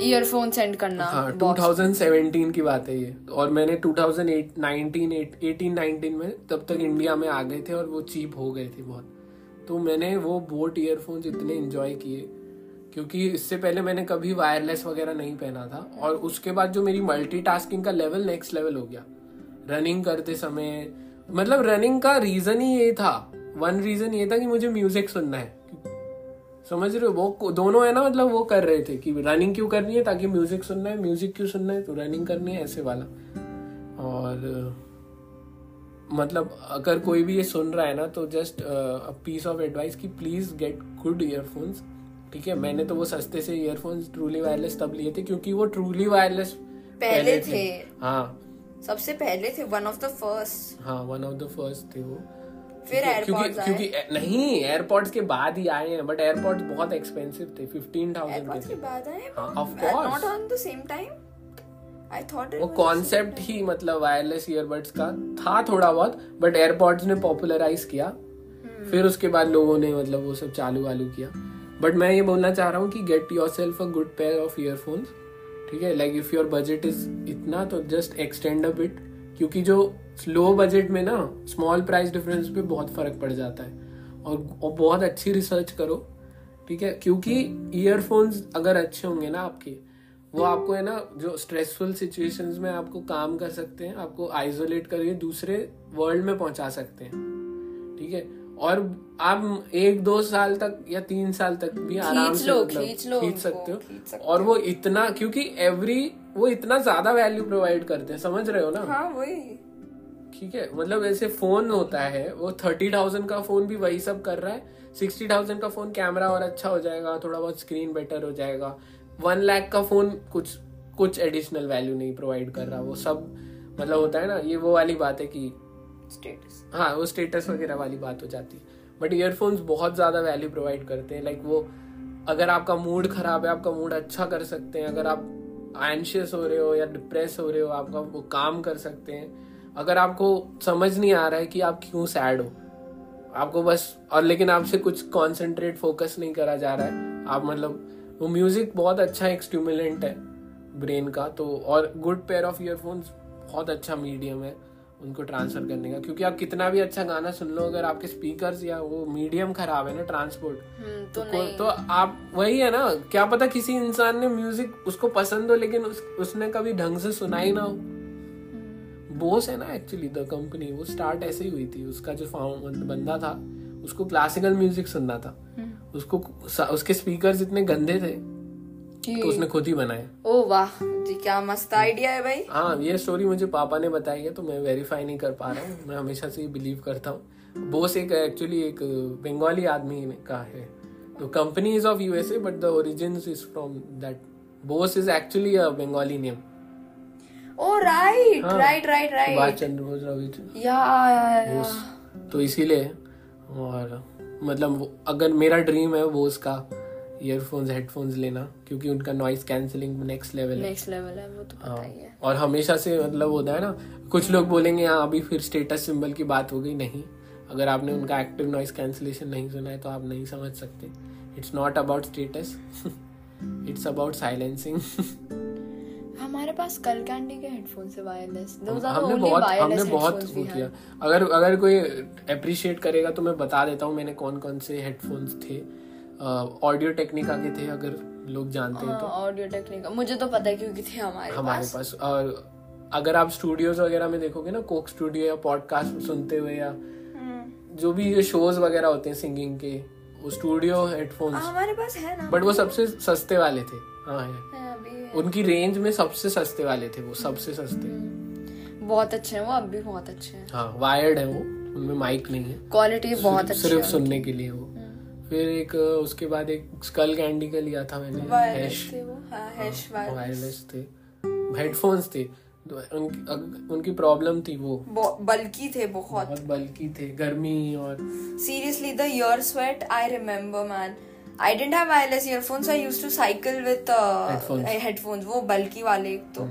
ईयरफोन सेंड करना हाँ 2017 की बात है ये। और मैंने 2008 19 18 19 में तब तक इंडिया में आ गए थे और वो चीप हो गए थे बहुत। तो मैंने वो बोट ईयरफोन्स इतने एंजॉय किए क्योंकि इससे पहले मैंने कभी वायरलेस वगैरह नहीं पहना था। और उसके बाद जो मेरी मल्टीटास्किंग का लेवल नेक्स्ट लेवल हो गया। रनिंग करते समय मतलब रनिंग का रीजन ही ये था। वन रीजन ये था कि मुझे म्यूज़िक सुनना है। समझ रहे हो? वो दोनों है ना मतलब वो कर रहे थे कि रनिंग क्यों करनी है ताकि म्यूज़िक सुनना है? म्यूज़िक क्यों सुनना है? तो रनिंग करनी है ऐसे वाला। और मतलब अगर कोई भी ये सुन रहा है ना तो जस्ट पीस ऑफ़ एडवाइस कि प्लीज़ गेट गुड ईयरफोन्स ठीक है? मैंने तो वो सस्ते से ईयरफोन्स ट्रूली वायरलेस तब लिए थे क्योंकि वो ट्रूली वायरलेस पहले, थे।, थे। हाँ। सबसे पहले थे वन ऑफ़ द फ़र्स्ट हाँ वन ऑफ़ द फ़र्स्ट थे वो। फिर क्योंकि क्योंकि नहीं एयरपोर्ट्स के बाद ही आए हैं बट एयरपोर्ट्स बहुत एक्सपेंसिव थे फिफ्टीन थाउज़ेंड के थे बाद आए of course not on the same time I thought वो कॉन्सेप्ट ही मतलब वायरलेस ईयरबड्स का था थोड़ा बहुत बट एयरपोर्ट्स ने पॉपुलराइज किया। Hmm. फिर उसके बाद लोगों ने मतलब वो सब चालू वालू किया। बट मैं ये बोलना चाह रहा हूँ कि get yourself a good pair of earphones ठीक है? Like if your budget is इतना तो जस्ट एक्सटेंड अ बिट क्योंकि जो लो बजट में ना स्मॉल प्राइस डिफरेंस पे बहुत फ़र्क पड़ जाता है। और, और बहुत अच्छी रिसर्च करो ठीक है? क्योंकि ईयरफोन्स अगर अच्छे होंगे ना आपके वो आपको है ना जो स्ट्रेसफुल सिचुएशंस में आपको काम कर सकते हैं आपको आइसोलेट करके दूसरे वर्ल्ड में पहुँचा सकते हैं ठीक है? और आप एक दो साल तक या तीन साल तक भी आराम से मतलब खींच सकते हो। और वो इतना क्योंकि एवरी वो इतना ज़्यादा वैल्यू प्रोवाइड करते हैं समझ रहे हो ना? हाँ वही। ठीक है मतलब ऐसे फ़ोन होता है वो थर्टी थाउज़ेंड का फ़ोन भी वही सब कर रहा है सिक्सटी थाउज़ेंड का फ़ोन कैमरा और अच्छा हो जाएगा थोड़ा बहुत स्क्रीन बेटर हो जाएगा वन लाख का फ़ोन कुछ कुछ एडिशनल वैल्यू नहीं प्रोवाइड कर रहा वो सब मतलब होता है ना ये वो वाली बात है कि स्टेटस हाँ वो स्टेटस वगैरह वाली बात हो जाती है बट ईयरफोन्स बहुत ज़्यादा वैल्यू प्रोवाइड करते हैं लाइक वो अगर आपका मूड खराब है आपका मूड अच्छा कर सकते हैं अगर आप एंशियस हो रहे हो या डिप्रेस हो रहे हो आपका वो काम कर सकते हैं अगर आपको समझ नहीं आ रहा है कि आप क्यों सैड हो आपको बस और लेकिन आपसे कुछ कॉन्सेंट्रेट फोकस नहीं करा जा रहा है आप मतलब वो म्यूज़िक बहुत अच्छा एक स्टिमुलेंट है ब्रेन का तो और गुड पेयर ऑफ़ ईयरफोन्स बहुत अच्छा मीडियम है उनको ट्रांसफ़र करने का क्योंकि आप कितना भी अच्छा गाना सुन लो अगर आपके स्पीकर्स या वो मीडियम खराब है ना ट्रांसपोर्ट हम्म, तो तो तो आप वही है ना क्या पता किसी इंसान ने म्यूज़िक उसको पसंद हो लेकिन उस, उसने कभी ढंग से सुना ही ना हो। बोस है ना एक्चुअली द कंपनी वो स्टार्ट ऐसे ही हुई थी। उसका जो फाउंड बंदा था उसको क्लासिकल म्यूज़िक सुनना था। हम्म। उसको उसके स्पीकर्स इतने गंदे थे तो उसने खुद ही बनाए। ओ वाह जी क्या मस्त आइडिया है भाई। हाँ ये स्टोरी मुझे पापा ने बताई है तो मैं वेरीफाई नहीं कर पा रहा हूँ। मैं हमेशा से बिलीव करता हूँ। बोस एक एक्चुअली एक बंगाली आदमी का है। तो company is of USA but the origin is from that Bose is actually a Bengali name oh right. Right right right Chandra Bose Ravi या तो इसीलिए और मतलब अगर मेरा ड्रीम है बोस का ईयरफोन्स हेडफोन्स लेना क्योंकि उनका नॉइस कैंसिलिंग नेक्स्ट लेवल है। नेक्स्ट लेवल है वो तो पता हाँ, ही है। और हमेशा से मतलब होता है ना कुछ लोग बोलेंगे हाँ अभी फिर स्टेटस सिंबल की बात हो गई। नहीं। अगर आपने उनका एक्टिव नॉइस कैंसिलेशन नहीं सुना है तो आप नहीं समझ सकते। It's not about status it's about silencing हमारे पास कल कैंडी के हेडफोन है वायरलेस हमने बहुत हमने बहुत वो किया। अगर अगर कोई अप्रिशिएट करेगा तो मैं बता देता हूँ मैंने कौन कौन से हेडफोन्स थे। ऑडियो टेक्निका के थे अगर लोग जानते हैं तो। ऑडियो टेक्निक मुझे तो पता है क्योंकि थे हमारे हमारे पास। और अगर आप स्टूडियोज वगैरह में देखोगे ना कोक स्टूडियो या पॉडकास्ट सुनते हुए या हम्म। जो भी ये शोज़ वगैरह होते हैं सिंगिंग के वो स्टूडियो हेडफोन्स हाँ, हमारे पास है ना। बट वो सबसे सस्ते वाले थे। हाँ है। है अभी है। उनकी रेंज में सबसे सस्ते वाले थे वो सबसे सस्ते। हम्म। बहुत अच्छे हैं वो अब भी बहुत अच्छे हैं। हाँ वायर्ड है वो उनमें माइक नहीं है। क्वालिटी बहुत अच्छी सिर्फ़ सुनने के लिए वो। फिर एक उसके बाद एक स्कल कैंडी का लिया था मैंने वायरलेस हैश थे वो हाँ वायरलेस थे। हेडफोन्स थे। तो उनकी उनकी प्रॉब्लम थी वो। बल्की थे बहुत। बहुत बल्कि थे गर्मी और seriously the ear sweat i remember man i didn't have wireless earphones i used to cycle with uh, Headphones. uh, headphones वो बल्कि वाले तो।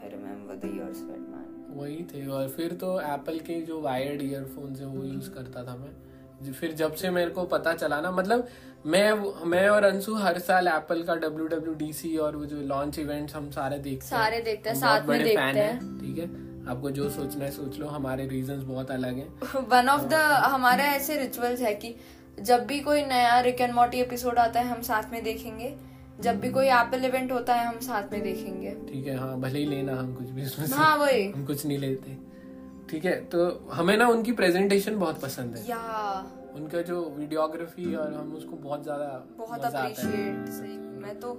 I remember the ear sweat man. वही थे और फिर तो एप्पल के जो वायर्ड ईयरफोन्स है वो यूज़ करता था मैं। फिर जब से मेरे को पता चला ना मतलब मैं मैं और अंशु हर साल एप्पल का डब्ल्यू डब्ल्यू डी सी और वो जो लॉन्च इवेंट्स हम सारे देखते सारे देखते हैं, साथ में देखते हैं। ठीक है? आपको जो सोचना है सोच लो हमारे रीजंस बहुत अलग हैं। वन ऑफ़ द हमारे ऐसे रिचुअल्स है कि जब भी कोई नया रिक एंड मोटी एपिसोड आता है हम साथ में देखेंगे। जब भी कोई एप्पल इवेंट होता है हम साथ में देखेंगे। ठीक है हाँ भले ही लेना हम कुछ भी उसमें हाँ वही। हम कुछ नहीं लेते। ठीक है तो हमें ना उनकी प्रेजेंटेशन बहुत पसंद है। या। उनका जो वीडियोग्राफी और हम उसको बहुत ज़्यादा बहुत अप्रिशिएट मैं तो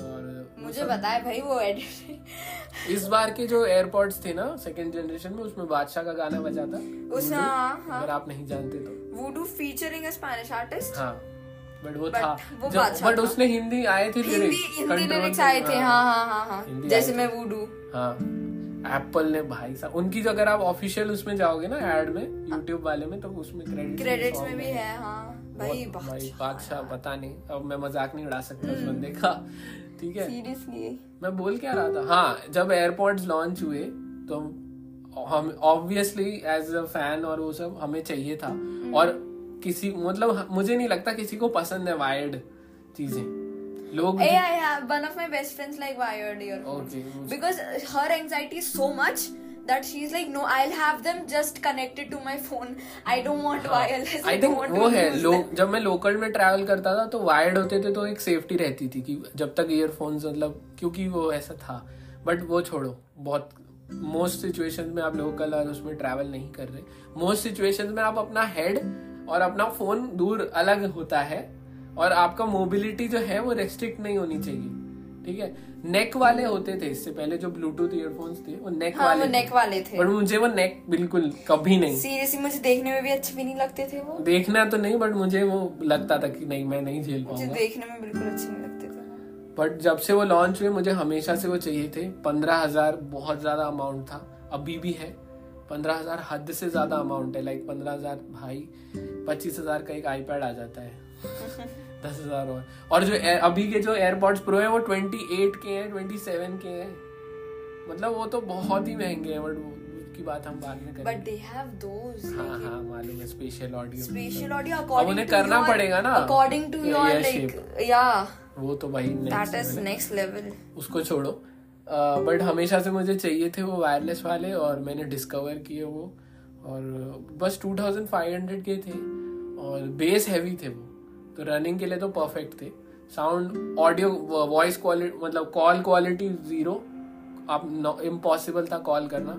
और मुझे पता है भाई वो एडिट इस बार के जो एयरपोर्ट्स थे ना सेकंड जनरेशन में उसमें बादशाह का गाना बजा था। उस हाँ हाँ। अगर आप नहीं जानते तो। वुडू फीचरिंग अ स्पेनिश आर्टिस्ट हाँ बट वो But था। वो जब बट था। उसने हिंदी आए थे हिंदी हिंदी लिरिक्स आए थे। हाँ। हाँ हाँ हाँ हिंदी जैसे मैं वुडू हाँ। एप्पल ने भाई साहब उनकी जो अगर आप ऑफिशियल उसमें जाओगे ना एड में यूट्यूब वाले में तो उसमें क्रेडिट क्रेडिट्स में भी है। हाँ भाई बादशाह बादशाह पता नहीं अब मैं मज़ाक नहीं उड़ा सकता उस बंदे का। ठीक है? सीरियसली मैं बोल क्या रहा था? हाँ जब एयरपोर्ट लॉन्च हुए तो हम ऑब्वियसली एज अ फ़ैन और वो सब हमें चाहिए था। और किसी मतलब मुझे नहीं लगता किसी को पसंद है वायर्ड चीज़ें। लोग yeah, yeah. One of my best friends like wired earphones. Okay, because her anxiety is so much that she's like, no, I'll have them just connected to my phone. I don't want wireless. I I don't want वो to है use लोग. जब मैं लोकल में ट्रैवल करता था तो वायर्ड होते थे तो एक सेफ्टी रहती थी कि जब तक ईयरफोन्स मतलब क्योंकि वो ऐसा था बट वो छोड़ो बहुत मोस्ट सिचुएशन में आप लोकल और उसमें ट्रैवल नहीं कर रहे मोस्ट सिचुएशन में आप अपना हेड और अपना फ़ोन दूर अलग होता है और आपका मोबिलिटी जो है वो रेस्ट्रिक्ट नहीं होनी चाहिए ठीक है? नेक वाले होते थे इससे पहले जो ब्लूटूथ ईयरफोन्स थे वो नेक हाँ वाले वो नेक वाले थे। बट मुझे वो नेक बिल्कुल कभी नहीं। सीरियसली मुझे देखने में भी अच्छे भी नहीं लगते थे वो। देखना तो नहीं बट मुझे वो लगता था कि नहीं मैं नहीं झेल मुझे पाऊँगा। देखने में बिल्कुल अच्छे नहीं लगते थे। बट जब से वो लॉन्च हुए मुझे हमेशा से वो चाहिए थे। पंद्रह हज़ार बहुत ज़्यादा अमाउंट था अभी भी है। पंद्रह हज़ार हद से ज़्यादा अमाउंट है लाइक पंद्रह हज़ार भाई पच्चीस हज़ार का एक आईपैड आ जाता है। दस हज़ार और और जो अभी के जो एयरपॉड्स प्रो है वो ट्वेंटी एट के हैं ट्वेंटी सेवन के हैं। मतलब वो तो बहुत ही महँगे हैं बट वो की बात हम बाद में बट करेंगे दे हैव दोस हाँ हाँ मालूम है special audio special audio according उन्हें करना पड़ेगा ना। अकॉर्डिंग टू योर लाइक या वो तो भाई दैट इज़ नेक्स्ट लेवल उसको छोड़ो। बट हमेशा से मुझे चाहिए थे वो वायरलेस वाले और मैंने डिस्कवर किए वो। और बस 2500 के थे और बेस हैवी थे वो। तो रनिंग के लिए तो परफेक्ट थे। साउंड ऑडियो वॉइस क्वालिटी मतलब कॉल क्वालिटी ज़ीरो आप इम्पॉसिबल था कॉल करना।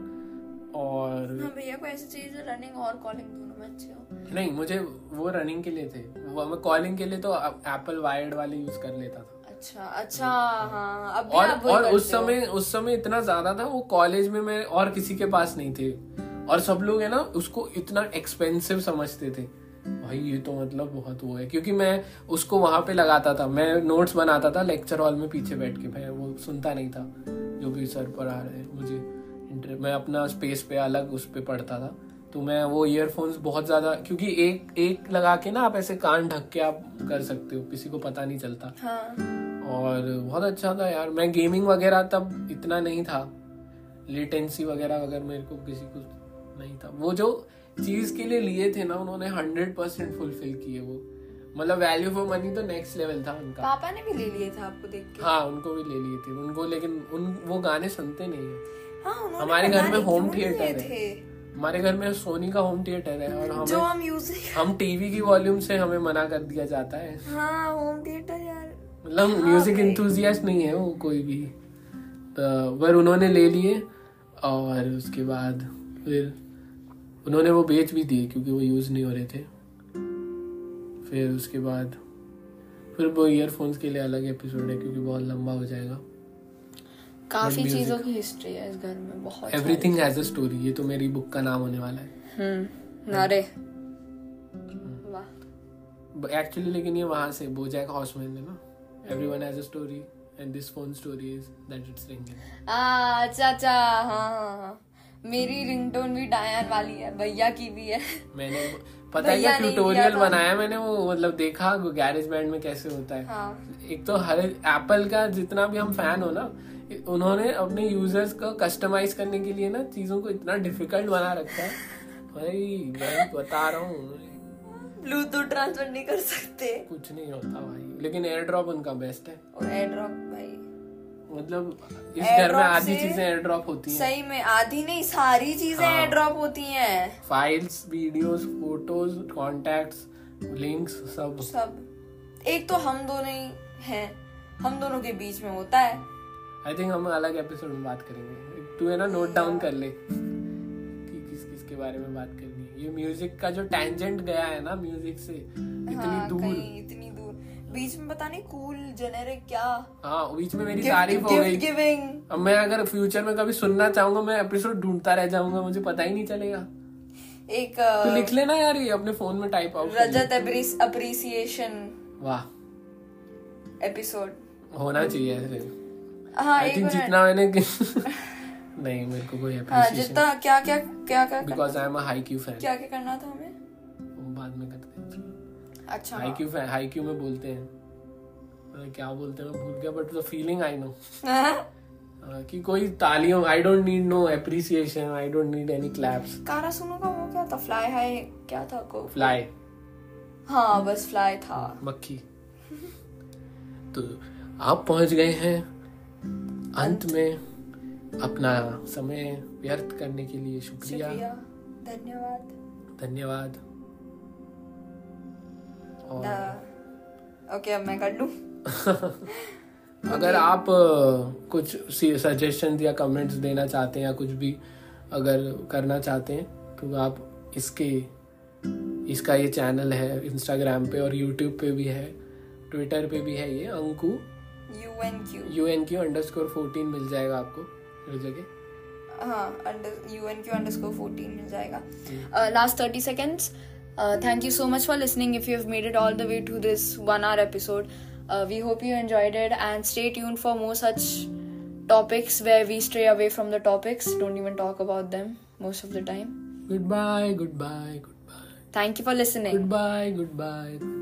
और हाँ भैया को ऐसी चाहिए जो रनिंग और कॉलिंग दोनों में अच्छे हो? नहीं मुझे वो रनिंग के लिए थे। वो मैं कॉलिंग के लिए तो एप्पल वायर्ड वाले यूज़ कर लेता था। अच्छा अच्छा हाँ अब और और उस समय उस समय इतना ज़्यादा था वो कॉलेज में मैं और किसी के पास नहीं थे। और सब लोग है ना उसको इतना एक्सपेंसिव समझते थे। भाई ये तो मतलब बहुत वो है। क्योंकि मैं उसको वहाँ पे लगाता था। मैं नोट्स बनाता था लेक्चर हॉल में पीछे बैठ के। मैं वो सुनता नहीं था जो भी सर पर आ रहे हैं। मुझे मैं अपना स्पेस पे अलग उस पे पढ़ता था। तो मैं वो ईयरफोन्स बहुत ज़्यादा क्योंकि एक एक लगा के ना आप ऐसे कान ढक के आप कर सकते हो। किसी को पता नहीं चलता। हाँ। और बहुत अच्छा था यार। मैं गेमिंग वगैरह तब इतना नहीं था। लेटेंसी वगैरह अगर मेरे को किसी को नहीं था। वो जो चीज़ के लिए लिए थे ना उन्होंने हंड्रेड परसेंट फुलफिल किए वो। मतलब वैल्यू फॉर मनी तो नेक्स्ट लेवल था उनका। पापा ने भी ले लिए थे आपको देख के? हाँ उनको भी ले लिए थे। उनको लेकिन उन वो गाने सुनते नहीं है। हाँ हमारे घर में होम थिएटर है। थे। हमारे घर में सोनी का होम थिएटर है और जो हमें हम यूज़ हम टीवी की वॉल्यूम से हमें मना कर दिया जाता है। हाँ होम थिएटर यार। मतलब म्यूज़िक इंथुजियास्ट नहीं है वो कोई भी। तो पर उन्होंने ले लिए और उसके बाद फिर उन्होंने वो बेच भी दिए क्योंकि वो यूज़ नहीं हो रहे थे। फिर उसके बाद फिर वो ईयरफोन्स के लिए अलग एपिसोड है क्योंकि बहुत लंबा हो जाएगा। काफ़ी चीज़ों की हिस्ट्री है इस घर में बहुत एवरीथिंग हैज़ अ स्टोरी ये तो मेरी बुक का नाम होने वाला है। हम्म वाह। एक्चुअली लेकिन ये वहाँ से बोजैक हॉर्समैन है ना? Everyone has a story and this phone story is that it's ringing ah, अच्छा अच्छा हाँ हाँ हाँ। मेरी रिंगटोन भी डायन वाली है भैया की भी है। मैंने पता है क्या ट्यूटोरियल बनाया मैंने वो मतलब देखा गैरेज बैंड में कैसे होता है। हाँ। एक तो हर एप्पल का जितना भी हम फ़ैन हो ना उन्होंने अपने यूज़र्स को कस्टमाइज करने के लिए ना चीज़ों को इतना डिफ़िकल्ट बना रखा है। भाई मैं बता रहा हूँ। ब्लूटूथ ट्रांसफ़र नहीं कर सकते। कुछ नहीं होता भाई लेकिन एयर ड्रॉप उनका बेस्ट है। और एयर ड्रॉप मतलब इस घर में आधी चीज़ें एयर ड्रॉप होती हैं। सही में आधी नहीं सारी चीज़ें हाँ। एयर ड्रॉप होती हैं। Files videos photos contacts links सब। सब। एक तो हम दोनों ही हैं। हम दोनों के बीच में होता है। आई थिंक हम अलग एपिसोड में बात करेंगे। तू है ना नोट डाउन कर ले कि किस किस के बारे में बात करनी है। ये म्यूज़िक का जो टेंजेंट गया है ना म्यूज़िक से इतनी हाँ, दूर। इतनी दूर। बीच में पता नहीं कूल जेनेरिक क्या? हाँ बीच में मेरी तारीफ़ हो गई। गिविंग अब मैं अगर फ्यूचर में कभी सुनना चाहूँगा मैं एपिसोड ढूंढता रह जाऊँगा मुझे पता ही नहीं चलेगा। एक तो लिख लेना यार ये अपने फ़ोन में टाइप आउट रजत अप्रिसिएशन वाह। एपिसोड होना चाहिए ऐसे। हाँ आई थिंक जितना मैंने नहीं मेरे को कोई हाँ जितना क्या क्या क्या क्या because I am a haiku fan क्या क्या करना था हमें? बाद में करते अच्छा। हाई क्यू हाई क्यू में बोलते हैं। क्या बोलते हैं? मैं भूल गया but the feeling I know. कि कोई तालियों I don't need no appreciation I don't need any claps कारा सुनो का वो क्या था? फ्लाई हाई क्या था को? फ्लाई हाँ बस फ्लाई था। मक्खी। तो आप पहुँच गए हैं अंत में अपना समय व्यर्थ करने के लिए। शुक्रिया। शुक्रिया। धन्यवाद। धन्यवाद। और ओके अब मैं कर लूँ? अगर आप कुछ सजेशन या कमेंट्स देना चाहते हैं या कुछ भी अगर करना चाहते हैं तो आप इसके इसका ये चैनल है इंस्टाग्राम पे और यूट्यूब पे भी है ट्विटर पे भी है ये Anku. U N Q U N Q underscore fourteen मिल जाएगा आपको हर जगह। हाँ under U N Q underscore fourteen मिल जाएगा। Last thirty seconds Uh, thank you so much for listening if you have made it all the way to this one hour episode. Uh, we hope you enjoyed it and stay tuned for more such topics where we stray away from the topics, don't even talk about them most of the time. Goodbye, goodbye, goodbye. Thank you for listening. Goodbye, goodbye.